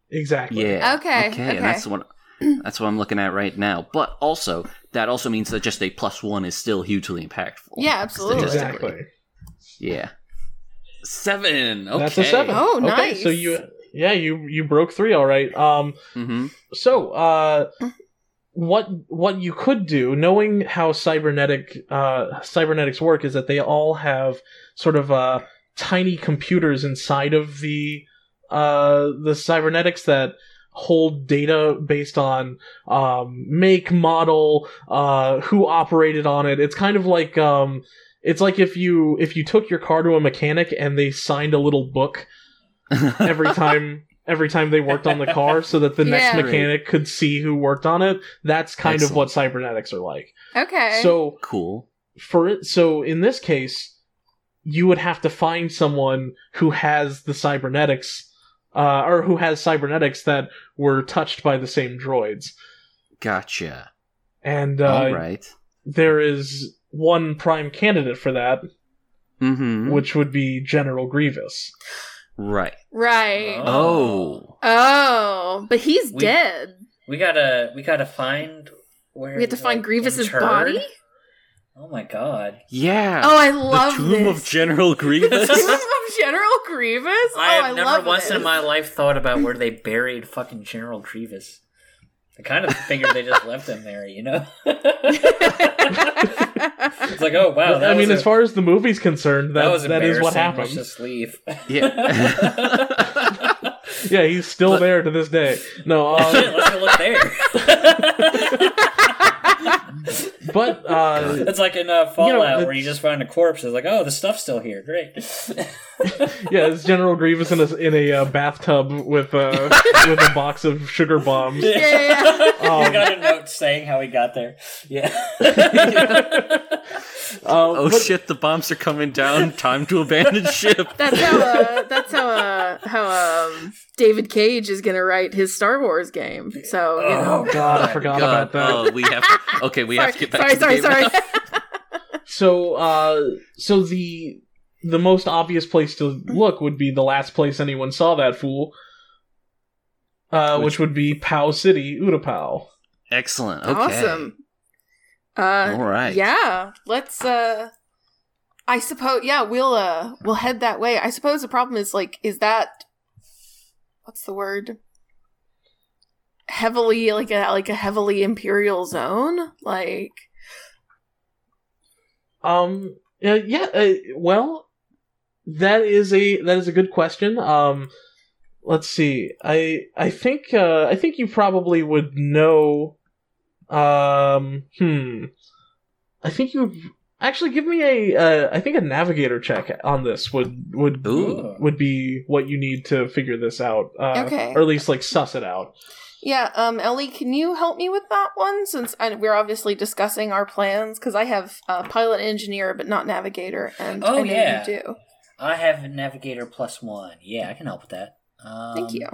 A: Exactly.
C: Yeah.
D: Okay,
C: Okay.
D: okay.
C: And that's what that's what I'm looking at right now. But also, that also means that just a plus one is still hugely impactful.
D: Yeah, absolutely.
A: Exactly.
C: Yeah. Seven. Okay.
A: That's a seven.
D: Oh,
A: okay,
D: nice.
A: So you yeah you you broke three. All right. Um.
C: Mm-hmm.
A: So, uh, what what you could do, knowing how cybernetic uh, cybernetics work, is that they all have sort of uh, tiny computers inside of the uh, the cybernetics that hold data based on um, make, model, uh, who operated on it. It's kind of like um, it's like if you if you took your car to a mechanic and they signed a little book every time every time they worked on the car so that the next mechanic could see who worked on it that's kind of what cybernetics are like
D: Okay.
A: so
C: cool.
A: for it so in this case you would have to find someone who has the cybernetics uh, or who has cybernetics that were touched by the same droids
C: Gotcha.
A: and uh,
C: All right.
A: there is one prime candidate for that
C: Mm-hmm.
A: which would be general grievous
C: Right.
D: right.
C: Oh.
D: Oh, but he's
B: We-
D: dead.
B: We gotta we gotta find where
D: We have to
B: he's,
D: find
B: like,
D: Grievous's
B: interred.
D: body.
B: Oh my god.
C: Yeah.
D: Oh, I love
C: the
D: love
C: tomb
D: this.
C: of General Grievous.
D: the Tomb of General Grievous. Oh,
B: I have
D: I
B: never once
D: this.
B: in my life thought about where they buried fucking General Grievous. I kind of figured they just left him there, you know? it's like, oh wow, that
A: i mean
B: was
A: as far as the movie's concerned that,
B: that was
A: that is what
B: embarrassing.
A: happened
B: Let's just leave.
C: yeah.
A: Yeah, he's still
C: But-
A: there to this day. No,
B: Shit,
A: um,
B: let's go look there.
A: But uh,
B: It's like in uh, Fallout where you just find a corpse. It's like, oh, the stuff's still here. Great.
A: yeah, it's General Grievous in a in a uh, bathtub with uh, with a box of sugar bombs.
D: yeah, yeah.
A: Um,
B: I got a note saying how he got there. Yeah.
A: Uh,
C: oh
A: but-
C: shit! The bombs are coming down. Time to abandon ship.
D: That's how. Uh, that's how. Uh, how um, David Cage is gonna write his Star Wars game. So you know.
B: Oh,
A: God, I forgot
C: God,
A: about that.
C: oh, we have. To, okay, we have to get back
D: sorry,
C: to
D: sorry,
C: the game
D: sorry.
C: now.
A: So, uh, so the the most obvious place to look would be the last place anyone saw that fool, uh, which,
C: Which-
A: would be Pau City, Utapau.
C: Excellent. Okay.
D: Awesome. Uh,
C: All right.
D: Yeah, let's. uh I suppose. Yeah, we'll. uh We'll head that way. I suppose the problem is like, is that what's the word? Heavily like a like a heavily imperial zone. Like,
A: Um. Uh, yeah. Uh, well, that is a that is a good question. Um. Let's see. I I think uh, I think you probably would know. Um. Hmm. I think you actually give me a. Uh, I think a navigator check on this would would
C: Ooh.
A: would be what you need to figure this out. Uh,
D: Okay.
A: Or at least like suss it out.
D: yeah. Um, Ellie, can you help me with that one? Since I, we're obviously discussing our plans, because I have uh, pilot engineer, but not navigator, and
B: Oh,
D: I know
B: yeah.
D: you do.
B: I have a navigator plus one. Yeah, I can help with that. Um,
D: Thank you.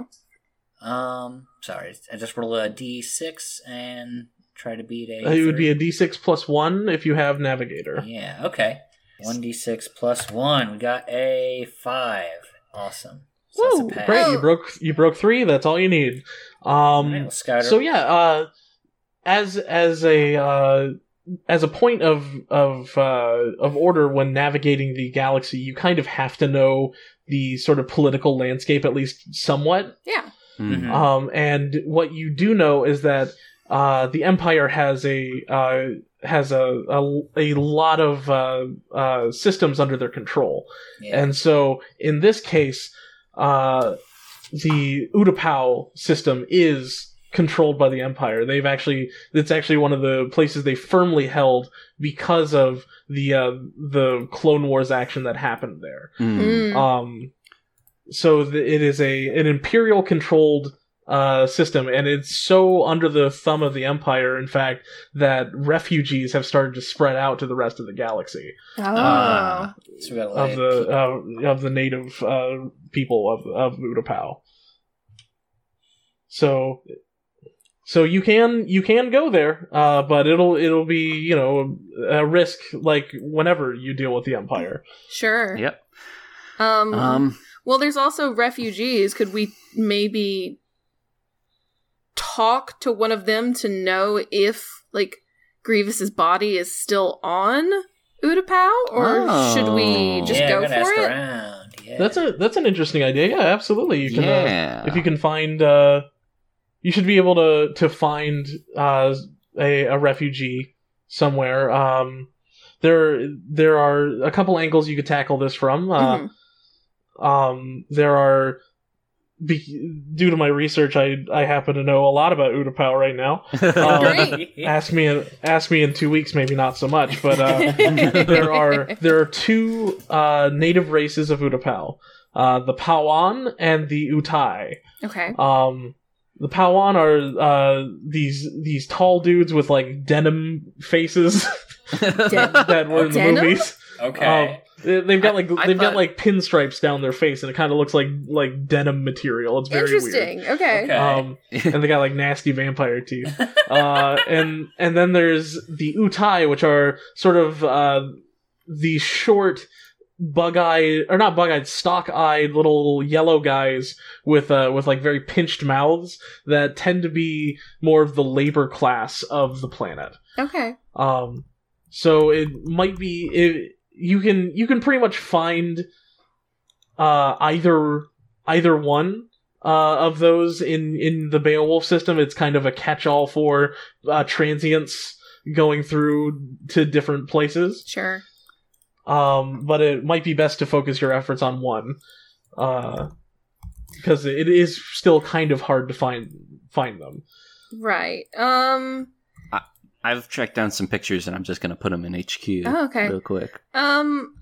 B: Um, sorry, I just rolled a d6 and try to beat a.
A: It would be a d6 plus one if you have navigator.
B: Yeah. Okay. One d6 plus one. We got a five. Awesome. So that's a pass.
A: Great, you broke you broke three. That's all you need. Um,
B: Alright, well, Scouter.
A: so yeah, uh, as as a uh, as a point of of uh, of order when navigating the galaxy, you kind of have to know the sort of political landscape at least somewhat.
D: Yeah.
C: Mm.
B: Mhm.
A: Um, and what you do know is that uh, the Empire has a uh, has a, a a lot of uh, uh, systems under their control.
B: Yeah.
A: And so in this case, uh, the Utapau system is controlled by the Empire. They've actually it's actually one of the places they firmly held because of the uh, the Clone Wars action that happened there.
C: Mm.
D: Mm.
A: Um, so th- it is a an Imperial controlled uh, system, and it's so under the thumb of the Empire, in fact, that refugees have started to spread out to the rest of the galaxy
D: Oh.
C: Ah.
B: So we
A: of the uh, of the native uh, people of of Utapau. So, so you can you can go there, uh, but it'll it'll be you know a risk like whenever you deal with the Empire.
D: Sure.
C: Yep.
D: Um,
C: Um.
D: well, there's also refugees. Could we maybe talk to one of them to know if, like, Grievous's body is still on Utapau, or should we
C: Oh.
D: just
B: yeah,
D: go
B: I'm
D: for
B: ask
D: it?
B: around. Yeah.
A: That's a that's an interesting idea. Yeah, absolutely. You can uh, if you can find uh you should be able to to find uh a, a refugee somewhere um there there are a couple angles you could tackle this from uh
D: Mhm.
A: um there are be, due to my research i i happen to know a lot about utapau right now um, ask me in, ask me in 2 weeks maybe not so much but uh there are there are two uh native races of utapau uh the Pau'an and the utai
D: Okay.
A: um, the Pau'an are uh, these these tall dudes with like denim faces that were in the
D: Denim?
A: movies.
B: okay.
A: Um, they- they've got like
C: I
A: they've got like pinstripes down their face, and it kind of looks like like denim material. It's very
D: Interesting. Okay.
B: Okay.
A: Um, and they got like nasty vampire teeth. Uh, and and then there's the Utai, which are sort of uh, the short, bug-eyed or not bug-eyed, stock-eyed little yellow guys with uh, with like very pinched mouths that tend to be more of the labor class of the planet.
D: Okay.
A: Um, so it might be it, you can you can pretty much find uh, either either one uh, of those in in the Beowulf system. It's kind of a catch-all for uh, transients going through to different places.
D: Sure.
A: Um, but it might be best to focus your efforts on one, because it is still kind of hard to find find them.
D: Right. Um.
C: I've tracked down some pictures and I'm just gonna put them in HQ
D: Oh, okay.
C: real quick.
D: Um,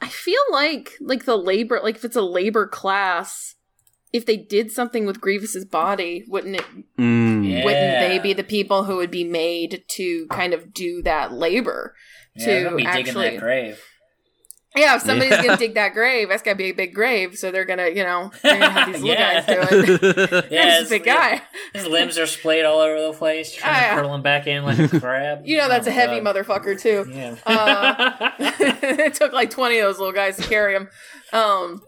D: I feel like like the labor, like if it's a labor class, if they did something with Grievous's body, wouldn't it?
C: Mm.
B: Yeah.
D: Wouldn't they be the people who would be made to kind of do that labor?
B: yeah,
D: to
B: they're be digging
D: actually-
B: that grave.
D: Yeah, if somebody's
C: Yeah.
D: gonna dig that grave, that's gotta be a big grave. So they're gonna, you know, they're gonna have these little
B: Yeah.
D: guys do it.
B: Yeah,
D: That's a
B: his-
D: big guy.
B: His limbs are splayed all over the place, trying
D: Ah,
B: to curl him back in like a crab.
D: You know, that's
B: Oh
D: a heavy
B: God.
D: motherfucker too.
B: Yeah.
D: Uh, it took like twenty of those little guys to carry him. Um,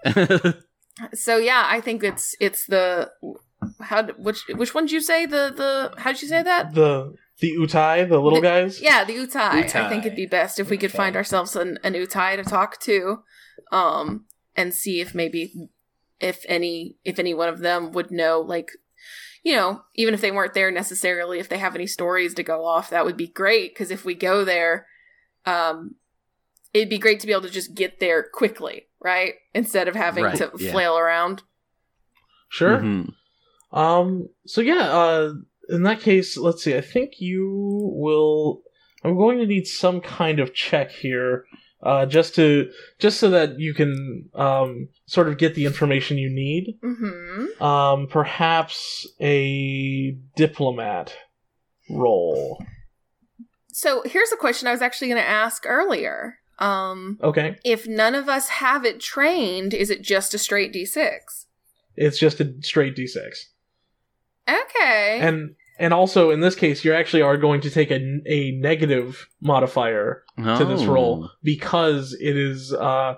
D: So yeah, I think it's it's the how d- which which one did you say the the how did you say that?
A: The the Utai, the little
D: The-
A: guys.
D: Yeah, the utai. I think it'd be best if we could
B: Okay.
D: find ourselves an, an utai to talk to, um, and see if maybe if any if any one of them would know like you know even if they weren't there necessarily if they have any stories to go off that would be great because if we go there um it'd be great to be able to just get there quickly right instead of having
C: Right,
D: to
C: yeah.
D: flail around
A: Sure.
C: Mhm.
A: Um. So yeah. Uh. In that case, let's see. I think you will. I'm going to need some kind of check here, uh, just to just so that you can um sort of get the information you need.
D: mm-hmm
A: Um. Perhaps a diplomat role.
D: so here's a question i was actually going to ask earlier um
A: Okay.
D: if none of us have it trained is it just a straight d6
A: It's just a straight d6.
D: okay
A: And and also in this case, you actually are going to take a, a negative modifier to this
C: Oh.
A: roll because it is uh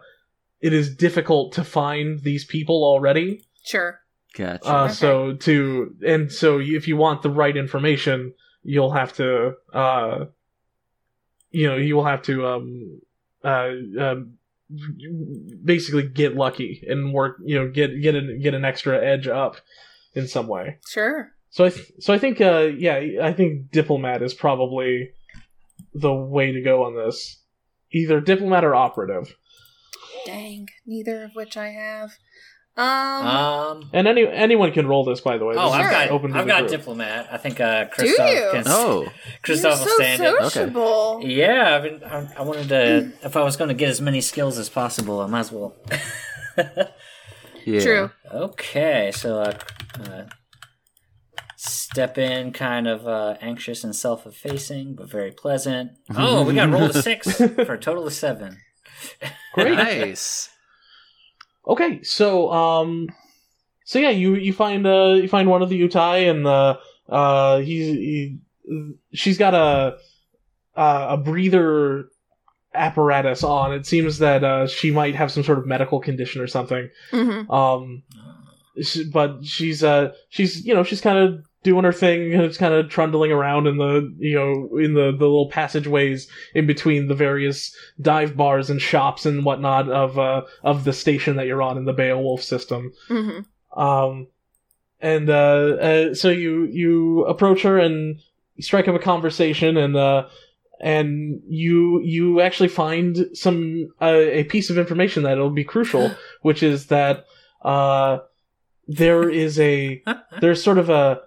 A: it is difficult to find these people already.
D: Sure.
C: Gotcha.
A: Uh,
D: Okay.
A: So to and so if you want the right information, you'll have to, uh, you know, you will have to um, uh, um, basically get lucky and work, you know, get get an get an extra edge up in some way.
D: Sure.
A: So I th- so I think uh, yeah, I think diplomat is probably the way to go on this. Either diplomat or operative.
D: Dang. Neither of which I have. Um.
B: Um.
A: And any anyone can roll this, by the way.
B: Oh,
A: This
B: I've got
A: open
B: I've got
A: group.
B: diplomat. I think uh,
D: Do
B: Christoph
D: you?
B: can.
C: oh,
B: Christoph
D: you're
B: will
D: so
B: stand it.
D: sociable.
B: Yeah, I've been, I, I wanted to. if I was going to get as many skills as possible, I might as well.
C: yeah.
D: True.
B: okay, so uh, uh, step in, kind of uh, anxious and self-effacing, but very pleasant. Oh, we got roll a six for a total of seven.
A: Great.
C: Nice.
A: Okay, so um, so yeah, you you find uh you find one of the Utai and the uh he's he, she's got a uh, a breather apparatus on. It seems that uh she might have some sort of medical condition or something.
D: hmm
A: Um, sh- but she's uh she's you know she's kind of doing her thing and it's kind of trundling around in the you know in the the little passageways in between the various dive bars and shops and whatnot of uh of the station that you're on in the Beowulf system.
D: Hmm
A: um and uh, uh so you you approach her and strike up a conversation and uh and you you actually find some uh, a piece of information that'll be crucial which is that uh there is a there's sort of a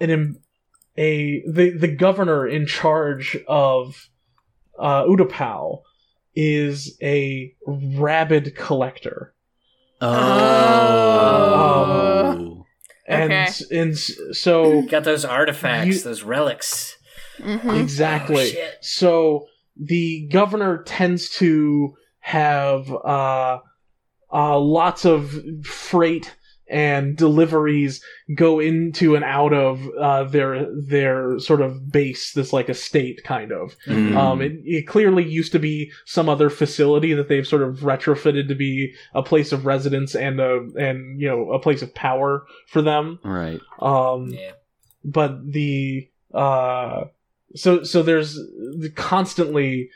A: an a the the governor in charge of uh Utapau is a rabid collector
C: Oh.
A: and
D: Okay.
A: and s- so
B: Got those artifacts,
A: You-
B: those relics.
D: hmm
A: exactly
B: Oh, shit.
A: so the governor tends to have uh, uh, lots of freight and deliveries go into and out of uh, their their sort of base this like estate kind of
C: Mm.
A: um, it, it clearly used to be some other facility that they've sort of retrofitted to be a place of residence and a and you know a place of power for them
C: Right.
A: um,
B: Yeah.
A: but the uh so so there's constantly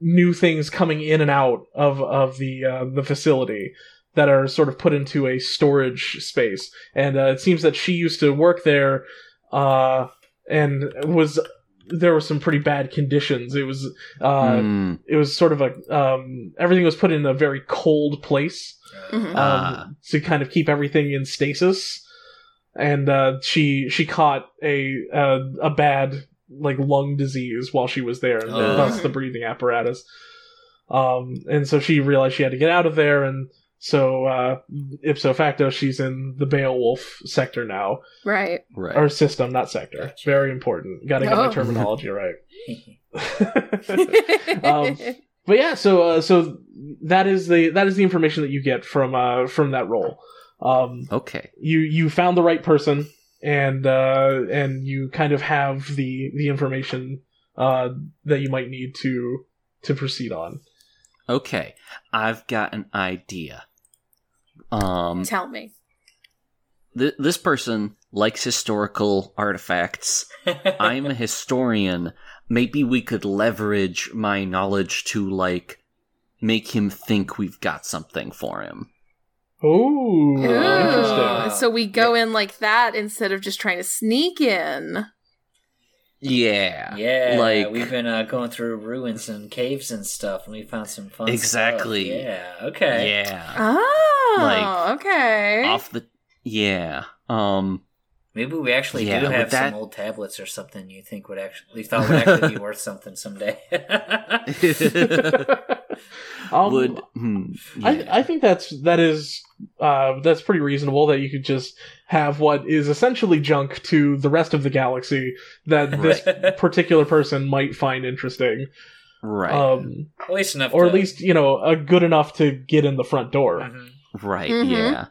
A: new things coming in and out of of the uh, the facility that are sort of put into a storage space and uh, it seems that she used to work there uh and was there were some pretty bad conditions it was uh
C: Mm.
A: it was sort of a um everything was put in a very cold place
D: hmm
A: um,
C: Ah.
A: to kind of keep everything in stasis. And uh, she she caught a uh, a bad like lung disease while she was there, and
B: Oh.
A: thus the breathing apparatus. Um, and so she realized she had to get out of there, and so uh, ipso facto, she's in the Beowulf sector now,
D: Right.
C: Right.
A: or system, not sector.
B: Gotcha.
A: Very important. Got to get my
D: Oh.
A: terminology right. um, but yeah, so uh, so that is the that is the information that you get from uh, from that role. Um,
C: okay.
A: you you found the right person, and uh, and you kind of have the the information uh, that you might need to to proceed on.
C: Okay. I've got an idea. Um,
D: Tell me.
C: th- this person likes historical artifacts. I'm a historian. Maybe we could leverage my knowledge to like make him think we've got something for him.
A: Ooh,
D: Ooh.
A: interesting.
D: So we go in like that instead of just trying to sneak in.
C: Yeah.
B: Yeah,
C: Like
B: we've been uh, going through ruins and caves and stuff, and we found some fun.
C: Exactly.
B: Stuff. Yeah. Okay.
C: yeah.
D: Oh,
C: Like,
D: okay.
C: Off the yeah. Um
B: Maybe we actually
C: Yeah,
B: do have
C: that-
B: some old tablets or something. You think would actually you thought would actually be worth something someday.
A: um,
C: would hmm, yeah.
A: I, I think that's that is uh, that's pretty reasonable that you could just have what is essentially junk to the rest of the galaxy that this particular person might find interesting,
C: right.
A: um,
B: at least enough,
A: or
B: to,
A: at least you know a good enough to get in the front door.
B: Mhm.
C: Right.
D: Mhm.
C: Yeah.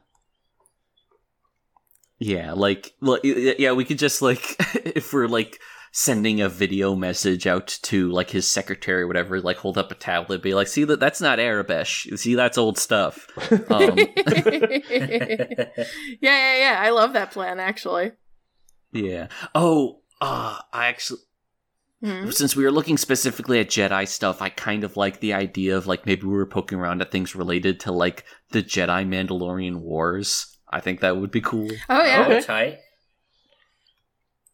C: Yeah. Like, like, yeah, we could just like, if we're like sending a video message out to like his secretary or whatever, like hold up a tablet, be like, "See that that's not Aurebesh. See that's old stuff." Um,
D: yeah, yeah, yeah. I love that plan actually.
C: yeah. Oh, uh, I actually
D: Mhm.
C: since we were looking specifically at Jedi stuff, I kind of like the idea of like maybe we were poking around at things related to like the Jedi Mandalorian Wars. I think that would be cool.
D: Oh yeah.
A: Okay.
B: tight.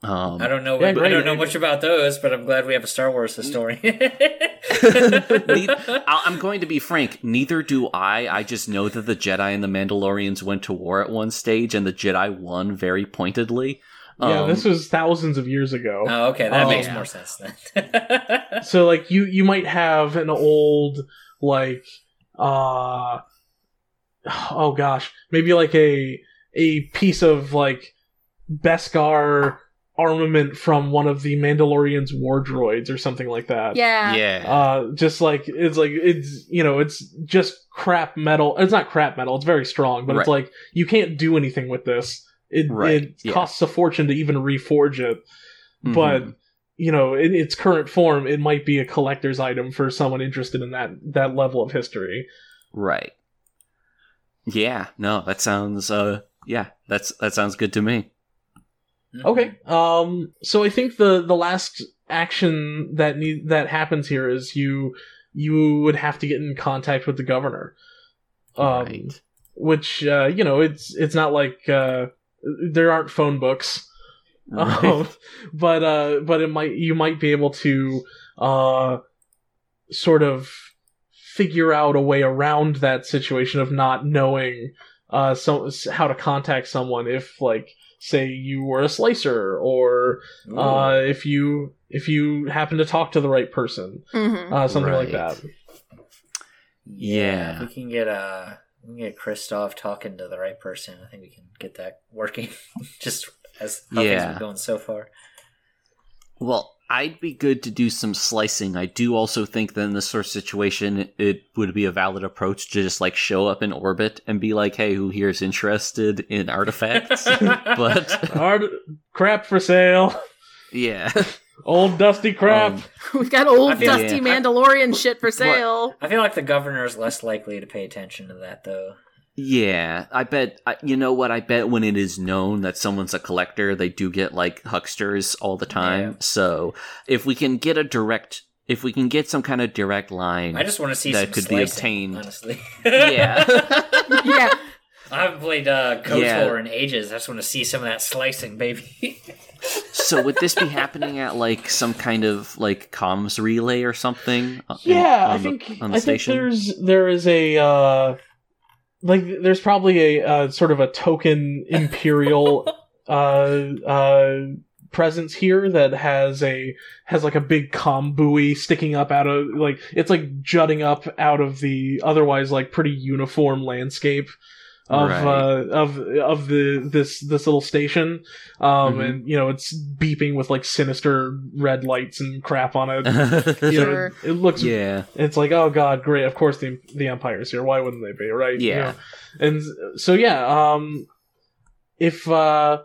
C: Um,
B: I don't know.
A: Yeah,
B: I don't know much about those, but I'm glad we have a Star Wars historian.
C: I- I'm going to be frank. Neither do I. I just know that the Jedi and the Mandalorians went to war at one stage, and the Jedi won very pointedly.
A: Yeah,
C: Um,
A: this was thousands of years ago.
B: oh, okay, that
A: Oh,
B: makes more sense then.
A: so like you you might have an old like uh oh gosh maybe like a a piece of like Beskar armament from one of the Mandalorian's war droids or something like that.
D: Yeah.
C: yeah.
A: Uh, just like it's like it's you know it's just crap metal. It's not crap metal. It's very strong, but it's like you can't do anything with this. It
C: Right,
A: it
C: yeah.
A: costs a fortune to even reforge it. But
C: Mhm.
A: you know, in its current form, it might be a collector's item for someone interested in that that level of history.
C: right. Yeah. No, that sounds. Uh, yeah, that's that sounds good to me.
A: Okay. Um. So I think the the last action that need that happens here is you you would have to get in contact with the governor. Um,
C: right.
A: which uh, you know it's it's not like uh, there aren't phone books um, but uh, but it might you might be able to uh, sort of figure out a way around that situation of not knowing uh, so, how to contact someone if like say you were a slicer or uh, if you if you happen to talk to the right person
D: hmm
A: uh, something like that
C: Yeah.
B: if we can get uh, we can get Christoph talking to the right person. I think we can get that working. Just as how things
C: Yeah.
B: are going so far.
C: Well, I'd be good to do some slicing. I do also think that in this sort of situation, it would be a valid approach to just like show up in orbit and be like, "Hey, who here is interested in artifacts?" but
A: Art crap for sale
C: yeah,
A: old dusty crap
C: Um,
D: We've got old
B: I feel-
D: dusty
C: Yeah.
D: Mandalorian shit for sale.
B: I feel like the governor is less likely to pay attention to that, though.
C: Yeah. I bet. You know what? I bet when it is known that someone's a collector, they do get like hucksters all the time.
B: Yeah.
C: So if we can get a direct, if we can get some kind of direct line,
B: I just want to see
C: That
B: some
C: could be obtained.
B: Honestly,
C: yeah.
D: yeah.
B: I haven't played uh, KOTOR
C: Yeah.
B: in ages. I just want to see some of that slicing, baby.
C: so would this be happening at like some kind of like comms relay or something? uh, in-
A: Yeah, I
C: on the-
A: think
C: on the
A: I think
C: station.
A: there's there is a uh, like there's probably a uh, sort of a token imperial uh, uh, presence here that has a has like a big comm buoy sticking up out of like it's like jutting up out of the otherwise like pretty uniform landscape of
C: Right.
A: uh, of of the this this little station um
C: Mhm.
A: and you know it's beeping with like sinister red lights and crap on it you know,
D: Sure.
A: it looks
C: yeah,
A: it's like oh god great of course the the empire's here why wouldn't they be right You
C: Yeah.
A: know? and so yeah um if uh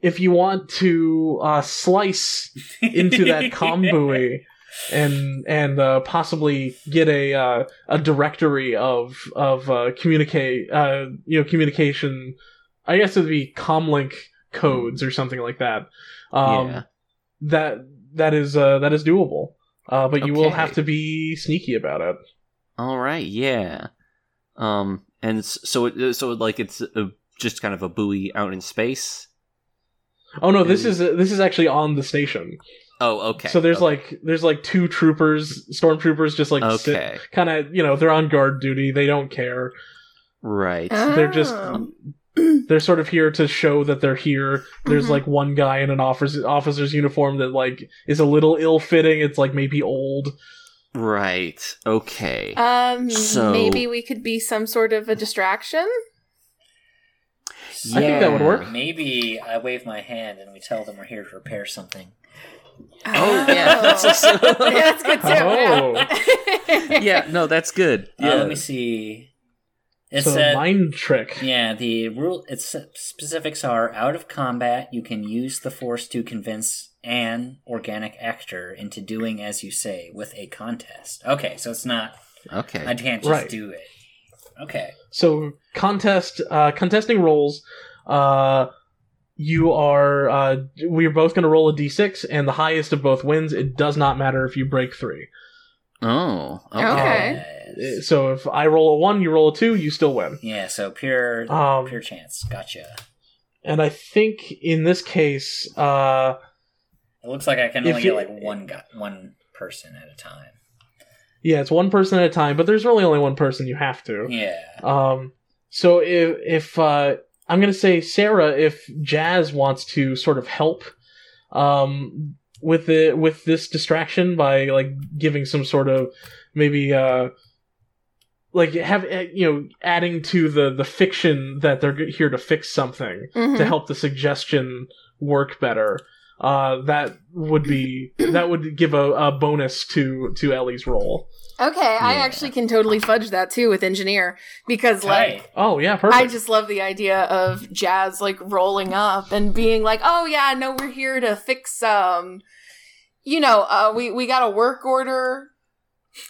A: if you want to uh slice into that comm buoy and and uh, possibly get a uh, a directory of of uh, communicate uh, you know communication. I guess it'd be comlink codes or something like that. Um,
C: yeah.
A: That that is uh, that is doable, uh, but you will have to be sneaky about it.
C: All right, yeah. Um, and so it, so like it's a, just kind of a buoy out in space.
A: Oh no, this is this is actually on the station.
C: Oh, okay.
A: So there's
C: okay.
A: like there's like two troopers, stormtroopers, just like
C: okay,
A: kind of you know they're on guard duty. They don't care.
C: right.
A: They're just
D: Oh.
A: they're sort of here to show that they're here. There's
D: Mhm.
A: like one guy in an officer's officer's uniform that like is a little ill fitting. It's like maybe old.
C: Right. Okay.
D: Um,
C: So-
D: maybe we could be some sort of a distraction.
A: I think that would work.
B: Maybe I wave my hand and we tell them we're here to repair something.
C: Oh, yeah, that's also-
D: yeah, that's good too.
A: Oh.
D: yeah.
C: yeah. No, that's good.
B: Uh,
C: Yeah.
B: let me see. It's
A: so
B: said,
A: mind trick.
B: yeah, the rule. Its specifics are out of combat. You can use the force to convince an organic actor into doing as you say with a contest. Okay, so it's not.
C: Okay.
B: I can't just
A: Right.
B: do it. Okay.
A: So contest uh, contesting rolls. Uh, you are uh, we're both going to roll a d6, and the highest of both wins. It does not matter if you break three.
C: Oh. Okay.
D: Okay.
A: So if I roll a one, you roll a two, you still win.
B: Yeah. So pure,
A: Um,
B: pure chance. Gotcha.
A: and I think in this case, uh,
B: It looks like I can only
A: you-
B: get like one guy, one person at a time.
A: yeah, it's one person at a time, but there's really only one person you have to.
B: Yeah.
A: Um, so if if uh, I'm gonna say Sarah, if Jazz wants to sort of help, um, with the with this distraction by like giving some sort of maybe uh, like have eh, you know adding to the the fiction that they're here to fix something
D: Mhm.
A: to help the suggestion work better. Uh, that would be that would give a, a bonus to to Ellie's role.
D: Okay, I actually can totally fudge that too with engineer because like
B: Hey.
A: Oh yeah, perfect.
D: I just love the idea of Jazz like rolling up and being like, "Oh yeah, no, we're here to fix um, you know, uh, we we got a work order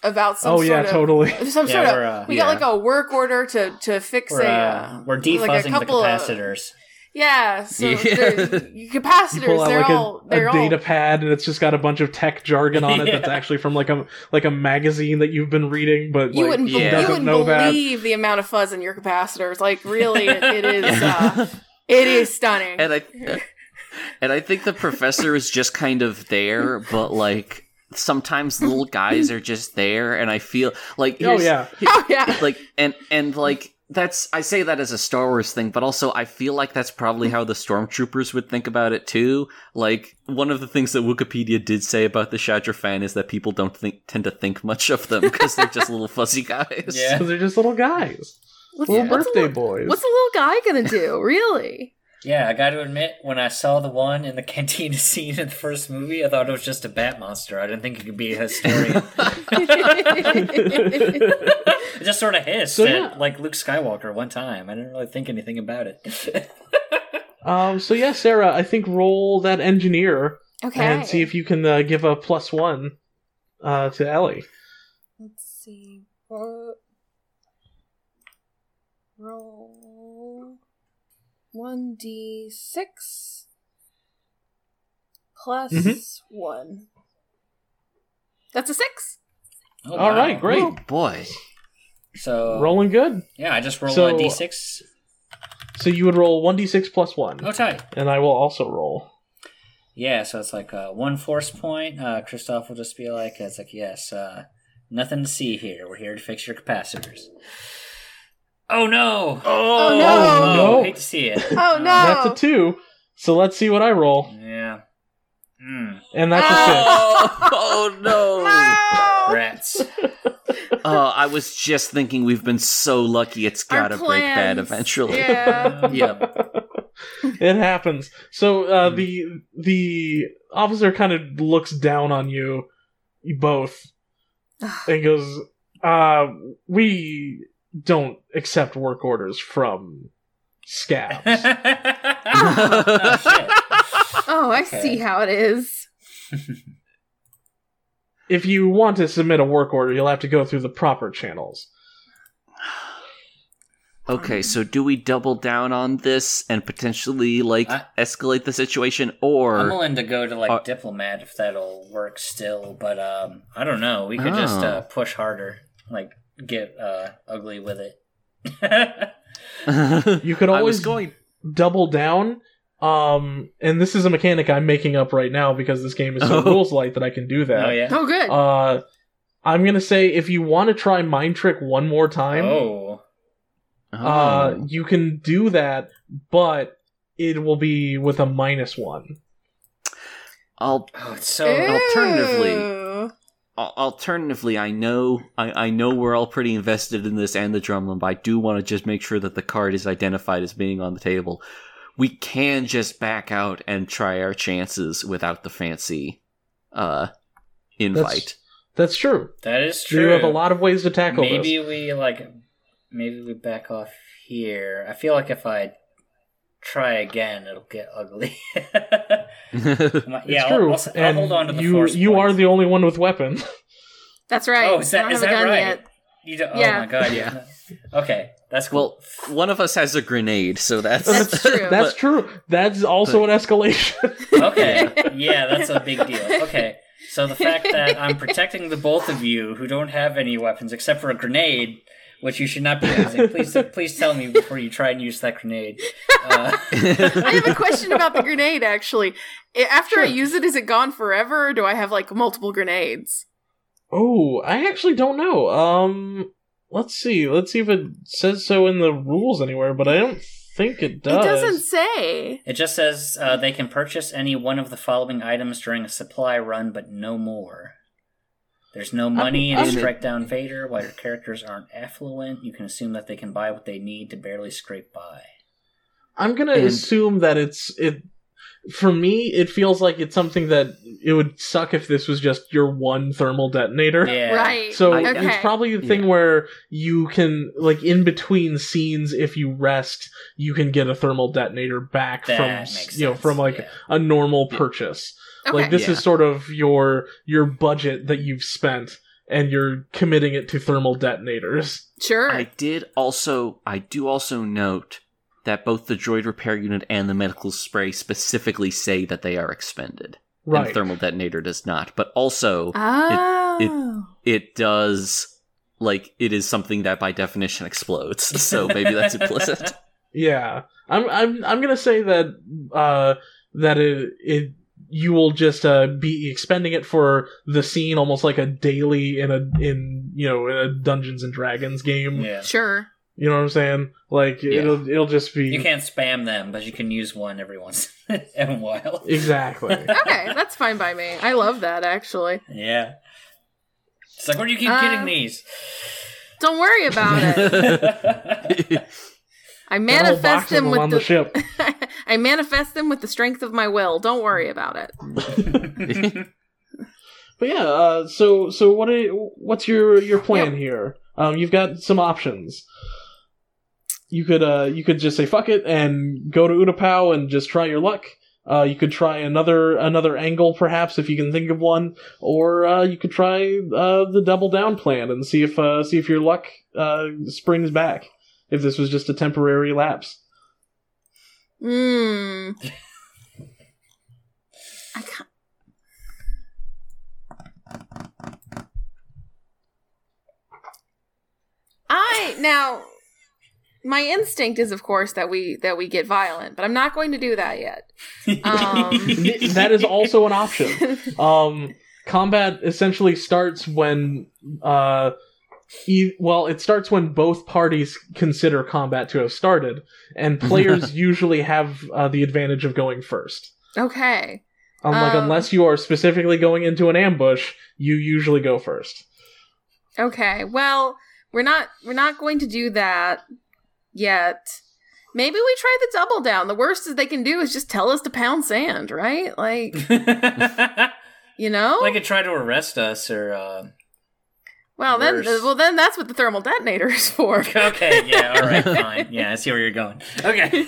D: about some
A: oh
D: sort
A: yeah,
D: of
A: totally.
D: some
B: Yeah,
D: sort of
B: uh,
D: we
C: yeah.
D: got like a work order to to fix
B: We're,
D: a
B: uh, we're
D: like a
B: defuzzing the
D: couple of-
B: capacitors.
D: Yeah, so
C: Yeah.
D: the
A: You
D: capacitors
A: pull out
D: they're
A: like
D: all
A: a,
D: they're
A: a
D: all
A: data pad, and it's just got a bunch of tech jargon on it that's actually from like a like a magazine that you've been reading, but
D: you
A: like,
D: wouldn't,
C: yeah.
D: you
A: doesn't
D: wouldn't
A: know that.
D: believe the amount of fuzz in your capacitors. Like, really, it, it is. Uh, it is stunning.
C: and I and I think the professor is just kind of there, but like sometimes little guys are just there, and I feel like
A: Oh
C: here's-
A: yeah,
D: oh yeah,
C: like and and like that's I say that as a Star Wars thing, but also I feel like that's probably how the stormtroopers would think about it too. Like one of the things that Wikipedia did say about the Chadra-Fan is that people don't think tend to think much of them because they're just little fuzzy guys.
B: Yeah.
A: they're just little guys,
D: what's,
A: little
D: what's a
A: birthday
D: little,
A: boys.
D: what's a little guy gonna do? Really?
B: Yeah, I got to admit, when I saw the one in the cantina scene in the first movie, I thought it was just a bat monster. I didn't think it could be a historian. it just sort of hissed
A: So,
B: at
A: yeah.
B: like Luke Skywalker one time. I didn't really think anything about it.
A: Um, so yeah, Sarah, I think roll that engineer
D: okay.
A: and see if you can uh, give a plus one uh, to Ellie.
D: Let's see. Ro- 1d6 plus
A: mm-hmm.
D: 1. That's a 6.
B: Oh,
A: All
B: wow.
A: right, great.
C: Oh, boy.
B: So
A: rolling good.
B: Yeah, I just rolled
A: so,
B: a d6.
A: So you would roll 1d6 plus
B: 1. Okay.
A: And I will also roll.
B: Yeah, so it's like uh, one force point. Uh, Christoph will just be like, it's like, yes, uh, nothing to see here. We're here to fix your capacitors. Oh no!
D: Oh, no.
B: Oh,
A: No.
B: Hate to see it.
D: Oh no!
A: That's a two. So let's see what I roll,
B: Yeah. Mm.
A: and that's a six.
C: Oh, oh no.
D: No!
B: Rats.
C: Oh, I was just thinking we've been so lucky it's gotta break bad eventually.
D: Yeah.
C: Yep.
A: it happens. So uh,
B: Hmm.
A: the the officer kind of looks down on you, you both, and goes, uh, "We don't accept work orders from scabs."
B: oh.
D: Oh, I
B: Okay.
D: see how it is.
A: if you want to submit a work order, you'll have to go through the proper channels.
C: Okay, so do we double down on this and potentially like
B: I-
C: escalate the situation, or
B: I'm willing to go to like
C: Uh,
B: diplomat if that'll work still, but um, I don't know. We could just
C: Oh.
B: uh, push harder, like get uh, ugly with it.
A: You could always
C: was going.
A: double down. Um, and this is a mechanic I'm making up right now because this game is so
C: Oh.
A: rules light that I can do that.
B: oh yeah.
D: Oh, good.
A: Uh, I'm gonna say if you want to try mind trick one more time,
B: Oh.
A: uh,
C: Oh.
A: you can do that, but it will be with a minus one.
C: I'll
B: Oh, it's so.
C: alternatively-
D: Ew.
C: Al- alternatively, I know I, I know we're all pretty invested in this and the drumline, but I do want to just make sure that the card is identified as being on the table. We can just back out and try our chances without the fancy uh invite.
A: That's true.
B: That is true.
A: You have a lot of ways to tackle
B: Maybe
A: this.
B: we like. Maybe we back off here. I feel like if I try again, it'll get ugly.
A: It's
B: yeah, I'll,
A: true.
B: I'll, I'll
A: and
B: hold on to the
A: you
B: force
A: you are the only one with weapon.
D: That's right.
B: Oh, is that-
D: I don't
B: is
D: have a
B: that
D: gun
B: right?
D: yet.
B: You don't, oh
D: Yeah.
B: Oh my god!
C: Yeah.
B: Yeah. Okay, that's cool.
C: well, one of us has a grenade, so that's
D: That's true.
A: That's
C: but-
A: true. That's also an escalation.
B: okay, yeah, that's a big deal. Okay, so the fact that I'm protecting the both of you who don't have any weapons except for a grenade, which you should not be using. Please, please tell me before you try and use that grenade. Uh,
D: I have a question about the grenade. Actually, I- after I use it, is it gone forever, or do I have like multiple grenades?
A: oh, I actually don't know. Um, let's see. Let's see if it says so in the rules anywhere, but I don't think it does.
D: It doesn't say.
B: it just says uh, they can purchase any one of the following items during a supply run, but no more. There's no money in
A: I'm-
B: Strike Down Vader. While your characters aren't affluent, you can assume that they can buy what they need to barely scrape by.
A: I'm gonna
C: And-
A: assume that it's it. For me, it feels like it's something that it would suck if this was just your one thermal detonator.
B: Yeah.
D: Right.
A: So
C: I-
D: okay.
A: it's probably the thing
C: Yeah.
A: where you can, like, in between scenes, if you rest, you can get a thermal detonator back
B: That
A: from, you know, from like
B: yeah.
A: a normal purchase.
D: okay.
A: Like this
C: Yeah.
A: is sort of your your budget that you've spent, and you're committing it to thermal detonators.
D: sure.
C: I did also I do also note that both the droid repair unit and the medical spray specifically say that they are expended.
A: Right.
C: And thermal detonator does not. But also
D: oh.
C: it does like it is something that by definition explodes. So maybe that's implicit.
A: Yeah, I'm I'm I'm gonna say that uh that it it you will just uh be expending it for the scene almost like a daily in a in you know in a Dungeons and Dragons game.
B: Yeah.
D: Sure.
A: You know what I'm saying? Like
C: Yeah.
A: it'll it'll just be
B: You can't spam them, but you can use one every once in a while.
A: exactly.
D: Okay, that's fine by me. I love that actually.
B: Yeah. It's like, where do you keep
D: Uh,
B: getting these?
D: Don't worry about it. I manifest them
A: them
D: with
A: on
D: the,
A: the ship.
D: I manifest them with the strength of my will. Don't worry about it.
A: But yeah, uh, so so what are, what's your your plan here? Um, you've got some options. You could uh you could just say fuck it and go to Utapau and just try your luck. Uh, you could try another another angle perhaps if you can think of one, or uh, you could try uh, the double down plan and see if uh, see if your luck uh, springs back. If this was just a temporary lapse.
D: Hmm. I can't. I now my instinct is of course that we that we get violent, but I'm not going to do that yet. Um,
A: that is also an option. um, combat essentially starts when uh, e- well, it starts when both parties consider combat to have started, and players usually have uh, the advantage of going first.
D: okay.
A: Um, like
D: Um,
A: unless you are specifically going into an ambush, you usually go first.
D: Okay. Well, we're not we're not going to do that yet. Maybe we try the double down. The worst is they can do is just tell us to pound sand, right? Like, you know?
B: they could try to arrest us or. Uh...
D: well, then
B: worse.
D: well then that's what the thermal detonator is for.
B: Okay, yeah, all right, fine. Yeah, I see where you're going. Okay.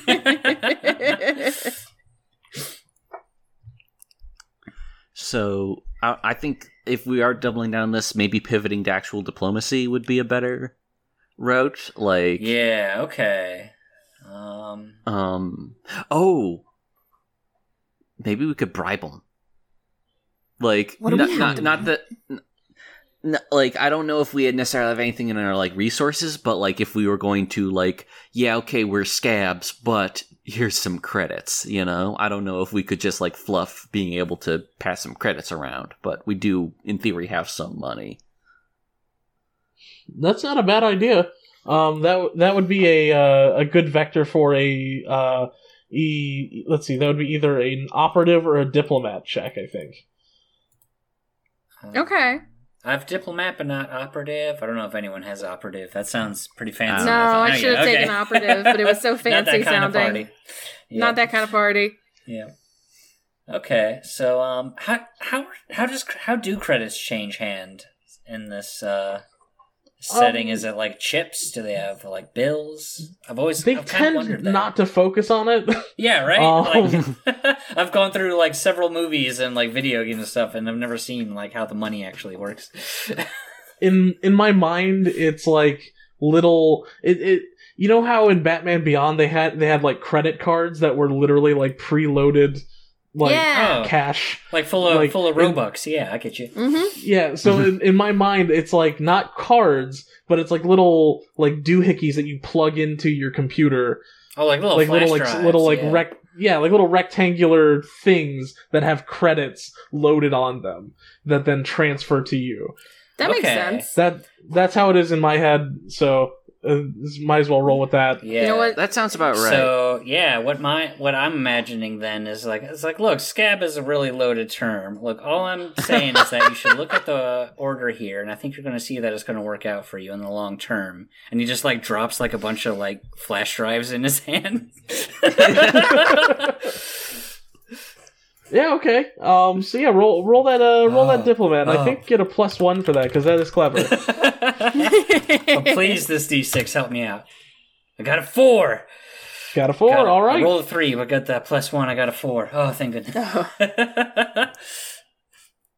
C: So I, I think if we are doubling down this, maybe pivoting to actual diplomacy would be a better route. Like,
B: yeah, okay. Um,
C: um, oh, maybe we could bribe them. Like,
D: What do
C: not,
D: we
C: not, not that. n- n- like I don't know if we had necessarily have anything in our like resources, but like if we were going to like, yeah, okay, we're scabs, but here's some credits. You know, I don't know if we could just like fluff being able to pass some credits around, but we do in theory have some money.
A: That's not a bad idea. Um, that that would be a uh, a good vector for a uh, e. Let's see, that would be either an operative or a diplomat check. I think.
D: okay.
B: I have diplomat, but not operative. I don't know if anyone has operative. That sounds pretty fancy.
C: No,
B: enough.
D: I should have
B: okay.
D: taken operative, but it was so
B: Not
D: fancy
B: that kind of
D: sounding.
B: party. Yeah.
D: Not that kind of party.
B: Yeah. Okay, so um, how how how does how do credits change hand in this uh setting?
A: Um,
B: Is it like chips? Do they have like bills? I've always
A: They
B: I've kind of
A: tend not to focus on it.
B: Yeah, right.
A: Um,
B: like, I've gone through like several movies and like video games and stuff, and I've never seen like how the money actually works.
A: in in my mind it's like little it, it you know how in Batman Beyond they had they had like credit cards that were literally like preloaded like
D: Yeah.
B: Oh.
A: cash.
B: like full of
A: Like,
B: full of
A: in-
B: Robux. Yeah, I get you.
D: Mm-hmm.
A: Yeah, so in, in my mind it's like not cards, but it's like little like doohickeys that you plug into your computer.
B: Oh, like little
A: like
B: flash
A: little like
B: drives,
A: little like
B: yeah.
A: rec yeah, like little rectangular things that have credits loaded on them that then transfer to you.
D: That makes sense.
A: That that's how it is in my head. So uh, might as well roll with that.
B: Yeah.
D: You know what?
C: That sounds about right.
B: So yeah, what my what I'm imagining then is like it's like look, scab is a really loaded term. Look, all I'm saying is that you should look at the order here, and I think you're going to see that it's going to work out for you in the long term. And he just like drops like a bunch of like flash drives in his hand.
A: Yeah, okay. Um, so yeah, roll roll that uh roll
B: Oh.
A: that diplomat. I
B: Oh.
A: think get a plus one for that because that is clever.
B: Oh, please, this d6 help me out. I got a four.
A: Got a four.
B: Got a-
A: all
B: I rolled a three, but got that plus one. I got a four. Oh, thank goodness.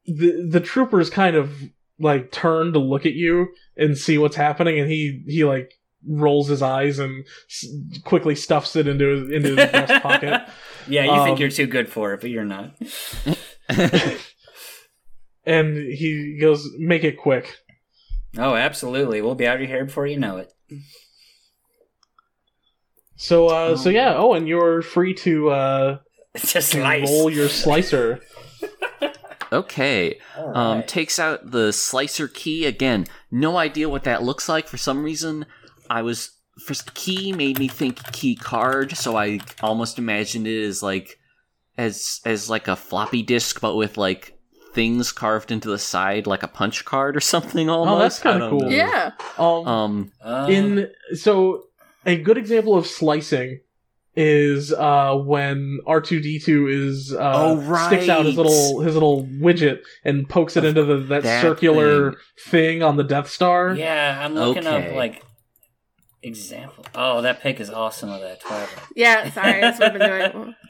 A: The the troopers kind of like turn to look at you and see what's happening, and he he like rolls his eyes and s- quickly stuffs it into his, into his breast pocket.
B: yeah, you
A: Um,
B: think you're too good for it, but you're not.
A: And he goes, "Make it quick."
B: Oh, absolutely. We'll be out of here before you know it.
A: So uh,
B: Oh.
A: so yeah. Oh, and you're free to uh
B: Just slice.
A: roll your slicer.
C: okay. Um, takes out the slicer key again. No idea what that looks like. For some reason, I was first key made me think key card, so I almost imagined it as like as as like a floppy disk, but with like things carved into the side, like a punch card or something. Almost.
A: Oh, that's kinda cool.
C: know.
D: yeah.
A: Um,
C: Um.
B: Uh,
A: in so a good example of slicing is uh when R2D2 is uh
C: Oh,
A: sticks out his little his little widget and pokes it into the that,
C: that
A: circular thing. on the Death Star.
B: yeah, I'm looking up like example. Oh, that pic is awesome of that Twilight.
D: Yeah, sorry, that's what I've been doing.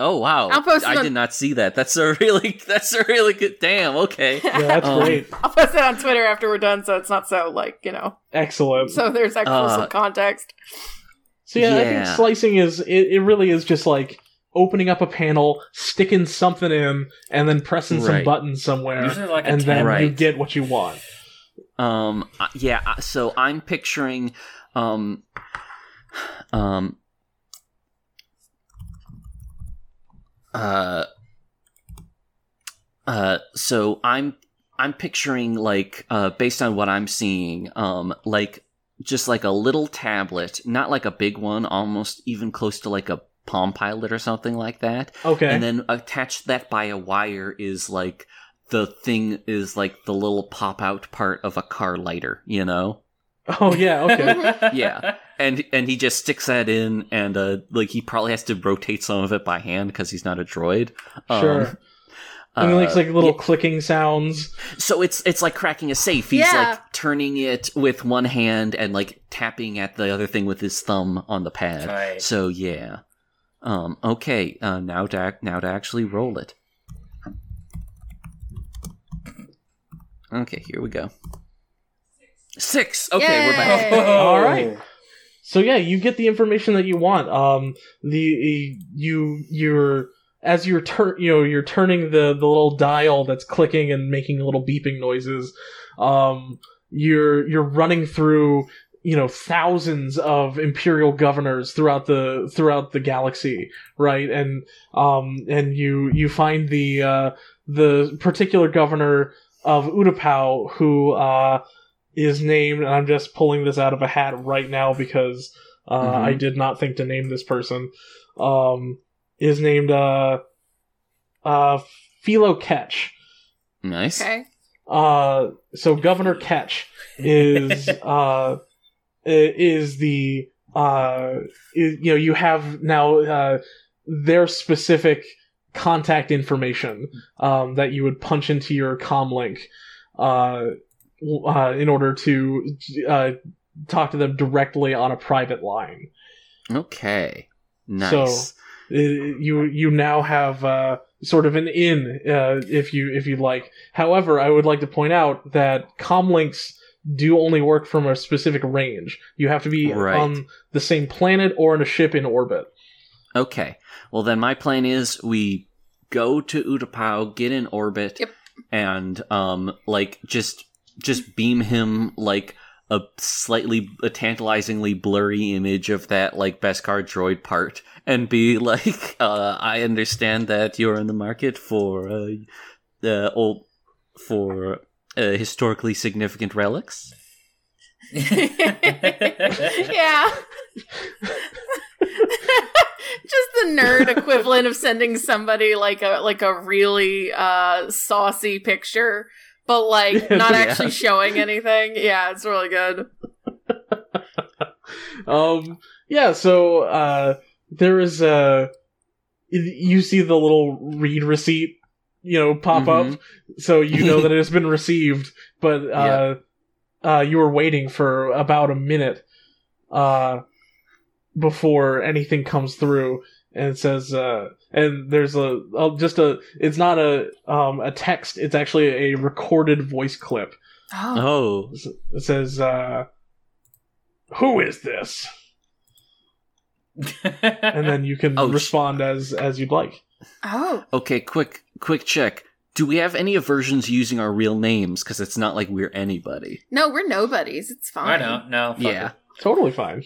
C: Oh wow!
D: I'll post
C: I
D: on-
C: did not see that. That's a really that's a really good. Damn. Okay.
A: Yeah, that's
C: Um,
A: great.
D: I'll post it on Twitter after we're done, so it's not so like you know.
A: Excellent. So,
D: So there's actual
C: Uh,
D: some context.
A: So yeah, I think slicing is it, it really is just like opening up a panel, sticking something in, and then pressing some buttons somewhere,
B: like a
A: and then
B: tab.
A: you get what you want.
C: Um. Yeah. So I'm picturing. Um. Um. Uh. Uh. So I'm. I'm picturing like uh based on what I'm seeing um like just like a little tablet not like a big one almost even close to like a Palm Pilot or something like that
A: Okay.
C: and then attached that by a wire is like the thing is like the little pop out part of a car lighter, you know?
A: oh yeah. Okay.
C: Yeah. And and he just sticks that in and uh like he probably has to rotate some of it by hand because he's not a droid. Um,
A: Sure. and it
C: uh,
A: makes like little
C: yeah,
A: clicking sounds.
C: so it's it's like cracking a safe. He's
D: Yeah.
C: like turning it with one hand and like tapping at the other thing with his thumb on the pad.
B: Right.
C: So yeah. Um okay, uh now to ac- now to actually roll it. Okay, here we go. Six. Okay, we're back.
D: Yay.
A: All right. So yeah, you get the information that you want. Um, the you you're as you're turn you know you're turning the the little dial that's clicking and making little beeping noises. Um, you're you're running through you know thousands of imperial governors throughout the throughout the galaxy, right? And um and you you find the uh the particular governor of Utapau who uh is named, and I'm just pulling this out of a hat right now because uh,
C: Mhm.
A: I did not think to name this person. Um, is named uh, uh, Philo Ketch.
C: Nice.
D: Okay.
A: Uh, so Governor Ketch is uh, is the uh, i- you know you have now uh, their specific contact information um, that you would punch into your comm link. Uh, uh, in order to uh, talk to them directly on a private line.
C: Okay. Nice.
A: So- you you now have uh, sort of an in uh, if you if you like. However, I would like to point out that comlinks do only work from a specific range. You have to be
C: Right.
A: on the same planet or in a ship in orbit.
C: Okay. Well, then my plan is we go to Utapau, get in orbit,
D: Yep.
C: and um, like just just beam him like a slightly a tantalizingly blurry image of that like Beskar droid part, and be like, uh, I understand that you're in the market for uh, uh old for uh, historically significant relics.
D: yeah. Just the nerd equivalent of sending somebody like a like a really uh saucy picture, but like not
C: Yeah.
D: actually showing anything. Yeah, it's really good.
A: Um, yeah, so uh, there is a. You see the little read receipt, you know, pop
C: Mhm.
A: up, so you know that it has been received. But uh, uh, you were waiting for about a minute uh, before anything comes through, and says, uh, and there's a, a just a. It's not a um, a text. It's actually a recorded voice clip.
D: Oh.
C: Oh,
A: It says, uh, "Who is this?" and then you can
C: Oh, sh-
A: respond as as you'd like.
D: Oh.
C: Okay, quick, quick check. Do we have any aversions using our real names? Because it's not like we're anybody.
D: No, we're nobodies. It's fine.
B: I
D: fine.
B: know. No. fuck
C: Yeah.
B: it.
A: Totally fine.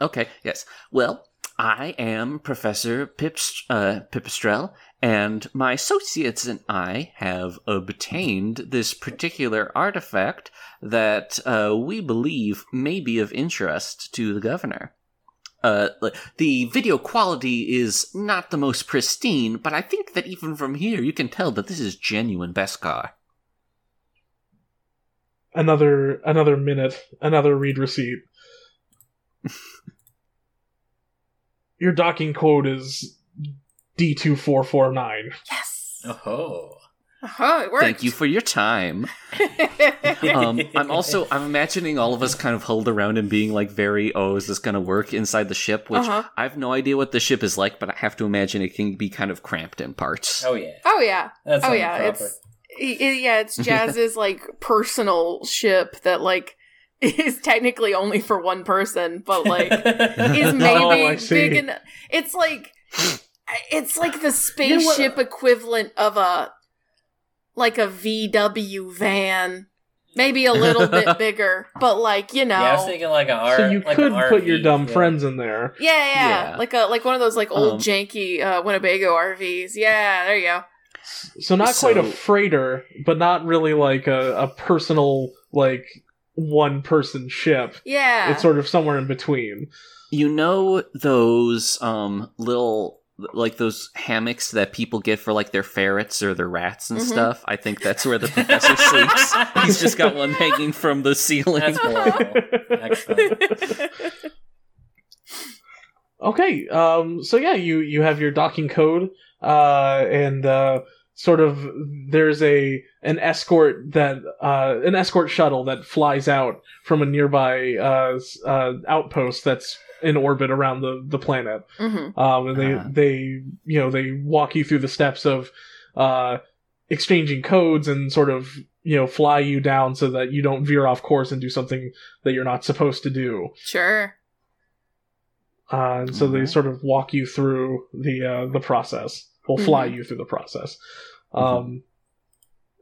C: Okay. Yes. Well, I am Professor Pips, uh, Pipistrel, and my associates and I have obtained this particular artifact that uh, we believe may be of interest to the governor. Uh, the video quality is not the most pristine, but I think that even from here you can tell that this is genuine Beskar.
A: Another another minute. Another read receipt. Your docking code is D two four four nine.
D: Yes.
B: Oh.
D: Oh, it worked.
C: Thank you for your time. um, I'm also I'm imagining all of us kind of huddled around and being like very oh is this gonna work inside the ship which
D: Uh-huh.
C: I have no idea what the ship is like but I have to imagine it can be kind of cramped in parts.
B: Oh yeah.
D: oh yeah.
B: That's
D: oh yeah.
B: proper.
D: It's i- i- yeah. It's Jazz's like personal ship that like is technically only for one person, but like is maybe
A: Oh,
D: big enough. It's like it's like the
A: You know
D: spaceship equivalent of a like a VW van, maybe a little bit bigger, but like you know,
B: Yeah, I was thinking like a R.
A: so you
B: like
A: could
B: an
A: put your dumb
B: yeah.
A: friends in there.
D: yeah, yeah,
C: Yeah.
D: like a like one of those like old
C: Um,
D: janky uh, Winnebago RVs. Yeah, there you go.
A: So not quite a freighter, but not really like a, a personal like one person ship.
D: Yeah,
A: It's sort of somewhere in between.
C: You know those um little like those hammocks that people get for like their ferrets or their rats and
D: Mhm.
C: stuff? I think that's where the professor sleeps. He's just got one hanging from the ceiling.
B: That's horrible. Excellent.
A: Okay, um, so yeah, you you have your docking code, uh, and uh, sort of there's a an escort that uh, an escort shuttle that flies out from a nearby uh, uh, outpost that's in orbit around the the planet.
D: hmm
A: Um, and they
C: Ah.
A: they you know they walk you through the steps of uh, exchanging codes and sort of you know fly you down so that you don't veer off course and do something that you're not supposed to do.
D: Sure.
A: Uh, and so they sort of walk you through the uh, the process. Will fly you through the process. Um,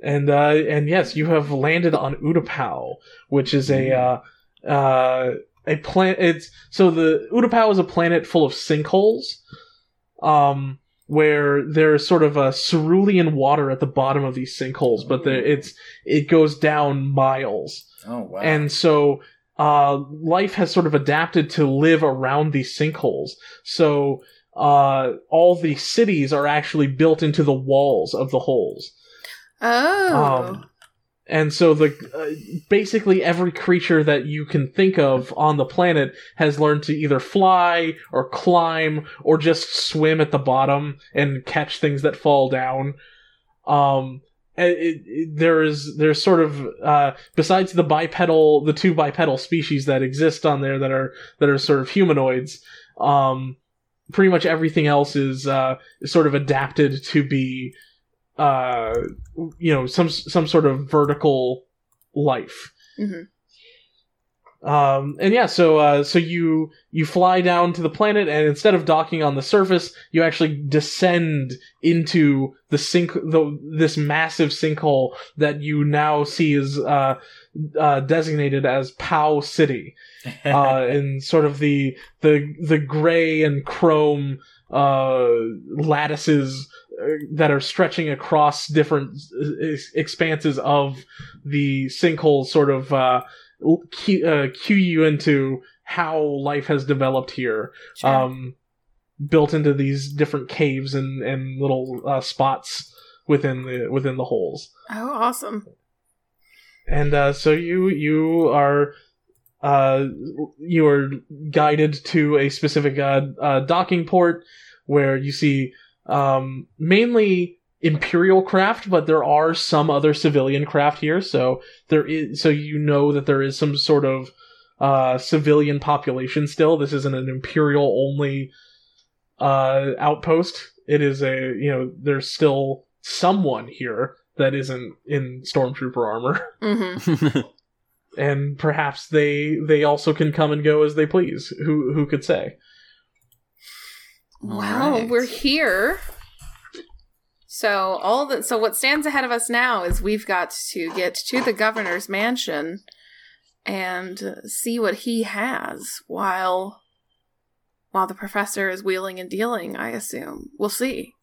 A: and uh, and yes, you have landed on Utapau, which is a uh, uh, a planet. It's so the Utapau is a planet full of sinkholes, um, where there's sort of a cerulean water at the bottom of these sinkholes, but the, it's it goes down miles.
B: Oh wow.
A: And so uh, life has sort of adapted to live around these sinkholes. So uh, all the cities are actually built into the walls of the holes.
D: Oh.
A: Um, and so the uh, basically every creature that you can think of on the planet has learned to either fly or climb or just swim at the bottom and catch things that fall down. Um, it, it, there is there's sort of uh, besides the bipedal the two bipedal species that exist on there that are that are sort of humanoids um pretty much everything else is uh sort of adapted to be uh you know some some sort of vertical life.
D: Hmm
A: um, and yeah, so uh, so you you fly down to the planet, and instead of docking on the surface, you actually descend into the sink, the this massive sinkhole that you now see is uh, uh, designated as Pau City, uh, and sort of the the the gray and chrome uh, lattices uh, that are stretching across different expanses of the sinkhole, sort of. Uh, cue, uh, cue you into how life has developed here,
D: Sure.
A: um, built into these different caves and, and little uh, spots within the within the holes.
D: oh, awesome.
A: And uh, so you you are uh, you are guided to a specific uh, uh, docking port where you see um, mainly imperial craft, but there are some other civilian craft here. So there is so you know that there is some sort of uh, civilian population still. This isn't an imperial only uh, outpost. It is a you know there's still someone here that isn't in stormtrooper armor,
D: hmm
A: and perhaps they they also can come and go as they please. Who who could say?
D: Well,
C: Alright.
D: we're here. So all that so what stands ahead of us now is we've got to get to the governor's mansion and see what he has while while the professor is wheeling and dealing, I assume. We'll see.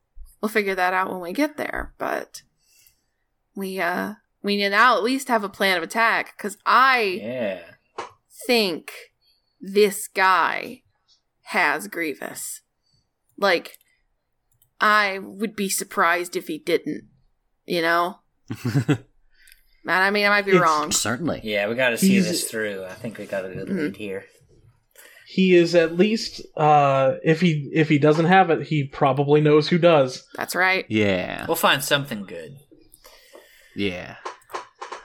D: We'll figure that out when we get there, but we uh we now at least have a plan of attack cuz I
B: yeah.
D: think this guy has Grievous. Like, I would be surprised if he didn't. You know? And I mean, I might be
A: It's-
D: wrong.
C: Certainly.
B: Yeah, we got to see
A: He's-
B: this through. I think we got a good
D: Mhm.
B: lead here.
A: He is at least uh, if he if he doesn't have it, he probably knows who does.
D: That's right.
C: Yeah.
B: We'll find something good.
C: Yeah.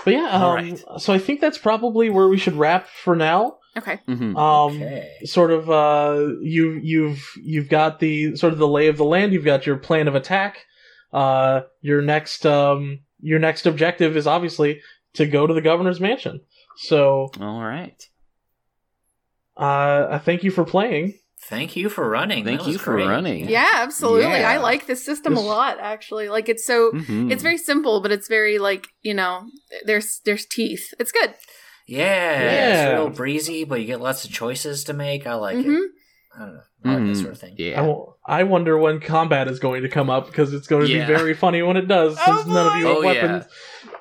A: But yeah, um,
C: Alright.
A: so I think that's probably where we should wrap for now.
D: Okay.
C: hmm
A: Um,
B: Okay.
A: sort of uh you you've you've got the sort of the lay of the land you've got your plan of attack uh your next um your next objective is obviously to go to the governor's mansion so
C: All right.
A: uh i thank you for playing
B: Thank you for running.
C: Thank
B: That
C: you for
B: great.
C: running.
D: Yeah, absolutely.
C: Yeah.
D: I like this system a lot, actually. Like, it's so.
C: Mhm.
D: It's very simple, but it's very, like, you know, there's there's teeth. It's good.
B: Yeah,
A: Yeah.
B: it's real breezy, but you get lots of choices to make. I like
D: hmm
B: it. I don't know. I like that
C: Mhm.
B: sort of thing.
C: Yeah.
A: w- I wonder when combat is going to come up because it's going to
C: Yeah.
A: be very funny when it does since
D: Oh,
A: none of you have
C: boy. Oh, yeah.
A: weapons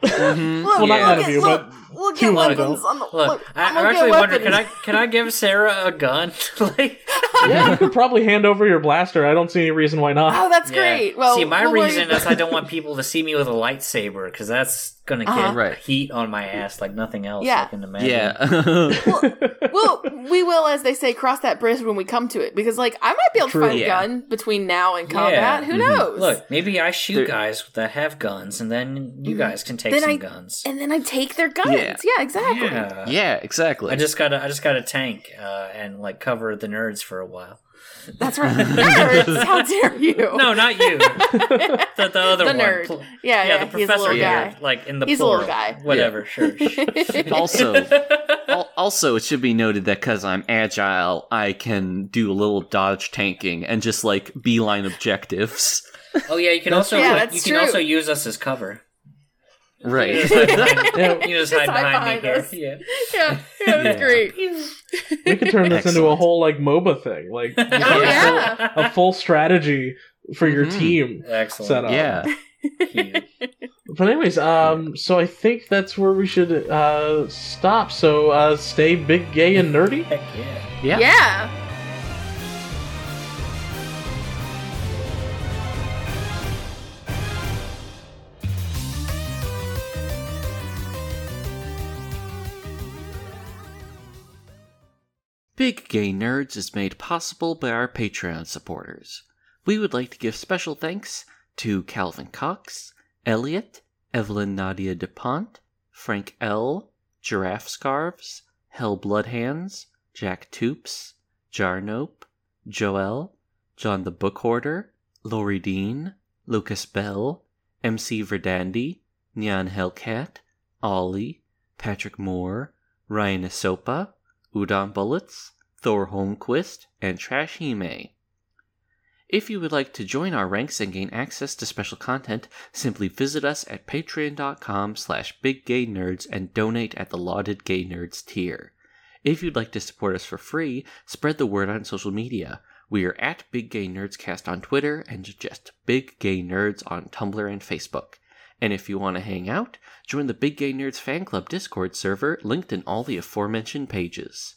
C: Mhm.
D: Look,
A: Well, not
C: yeah.
A: none of you, but
D: look
A: two
D: at
A: wanna
D: weapons
A: go.
D: on the
B: Look,
D: look.
B: I,
D: I'm
B: I
D: gonna
B: actually
D: get
B: wonder can I can I give Sarah a gun? like,
A: yeah you could probably hand over your blaster i don't see any reason why not
D: Oh, that's
B: yeah.
D: great. Well,
B: see, my
D: we'll
B: reason is I don't want people to see me with a lightsaber because that's gonna get
D: Uh-huh.
C: Right.
B: heat on my ass like nothing else.
D: Yeah.
B: I can imagine.
C: Yeah.
D: well, we will, as they say, cross that bridge when we come to it. Because, like, I might be able
A: True.
D: to find a
C: Yeah.
D: gun between now and combat.
B: Yeah.
D: Who
C: Mhm.
D: knows?
B: Look, maybe I shoot
C: There-
B: guys that have guns, and then you
D: Mhm.
B: guys can take
D: Then
B: some
D: I-
B: guns.
D: and then I take their guns. Yeah,
C: Yeah.
D: exactly.
B: Yeah.
C: yeah. Exactly.
B: I just gotta, I just gotta tank uh, and like cover the nerds for a while.
D: That's right. Nerds, how dare you?
B: No, not you. the, the other
D: The
B: one.
D: nerd.
B: Pl-
D: Yeah,
B: yeah,
D: yeah,
B: the
D: he's a
B: professor
D: little guy.
B: like in the
D: He's a little guy.
B: Whatever, sure.
C: also, also, it should be noted that because I'm agile, I can do a little dodge tanking and just like beeline objectives.
B: oh yeah, you can also
D: Yeah,
B: like,
D: that's
B: you can also use us as cover.
C: Right.
B: You just hide behind,
A: Yeah.
B: you just
D: Just
B: hide
D: hide
B: behind,
D: behind
B: me
D: us.
B: here.
D: yeah, yeah, that's
C: Yeah.
D: great.
A: we could turn this into a whole like moba thing like
D: Oh, yeah.
A: a full strategy for your
C: Mhm.
A: team
B: Excellent.
A: set up.
C: yeah.
A: But anyways, um, so I think that's where we should uh stop. So uh, stay big, gay, and nerdy.
B: Heck yeah.
C: Yeah.
D: yeah.
C: Big Gay Nerds is made possible by our Patreon supporters. We would like to give special thanks to Calvin Cox, Elliot, Evelyn Nadia DuPont, Frank L., Giraffe Scarves, Hell Bloodhands, Jack Toops, Jarnope, Joel, John the Book Hoarder, Lori Dean, Lucas Bell, MC Verdandi, Nyan Hellcat, Ollie, Patrick Moore, Ryan Asopa, Udon Bullets, Thor Holmquist, and Trash Hime. If you would like to join our ranks and gain access to special content, simply visit us at patreon.com slash biggaynerds and donate at the lauded gay nerds tier. If you'd like to support us for free, spread the word on social media. We are at Big Gay Nerds Cast on Twitter and just Big Gay Nerds on Tumblr and Facebook. And if you want to hang out, join the Big Gay Nerds Fan Club Discord server linked in all the aforementioned pages.